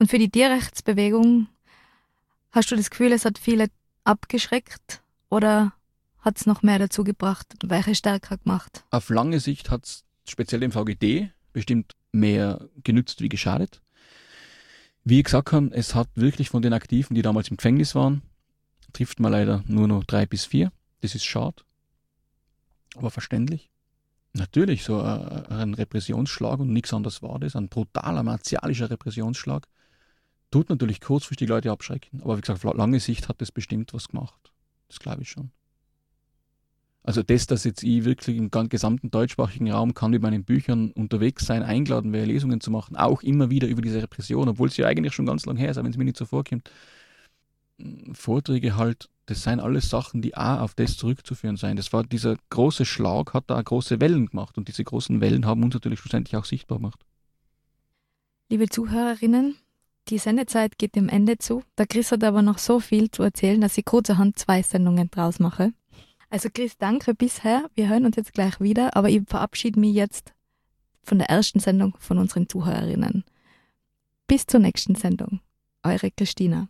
Und für die Tierrechtsbewegung hast du das Gefühl, es hat viele abgeschreckt oder hat es noch mehr dazu gebracht und welche stärker gemacht? Auf lange Sicht hat es speziell dem VGD bestimmt mehr genützt wie geschadet. Wie ich gesagt habe, es hat wirklich von den Aktiven, die damals im Gefängnis waren, trifft man leider nur noch drei bis vier. Das ist schade, aber verständlich. Natürlich, so ein Repressionsschlag und nichts anderes war das, ein brutaler martialischer Repressionsschlag, tut natürlich kurzfristig Leute abschrecken. Aber wie gesagt, auf lange Sicht hat das bestimmt was gemacht. Das glaube ich schon. Also das, dass jetzt ich wirklich im gesamten deutschsprachigen Raum kann mit meinen Büchern unterwegs sein, eingeladen wäre, Lesungen zu machen, auch immer wieder über diese Repression, obwohl es ja eigentlich schon ganz lang her ist, wenn es mir nicht so vorkommt. Vorträge halt, das seien alles Sachen, die auch auf das zurückzuführen sein. Das war dieser große Schlag, hat da große Wellen gemacht und diese großen Wellen haben uns natürlich schlussendlich auch sichtbar gemacht. Liebe Zuhörerinnen, die Sendezeit geht dem Ende zu. Der Chris hat aber noch so viel zu erzählen, dass ich kurzerhand zwei Sendungen draus mache. Also Chris, danke bisher. Wir hören uns jetzt gleich wieder, aber ich verabschiede mich jetzt von der ersten Sendung von unseren Zuhörerinnen. Bis zur nächsten Sendung. Eure Christina.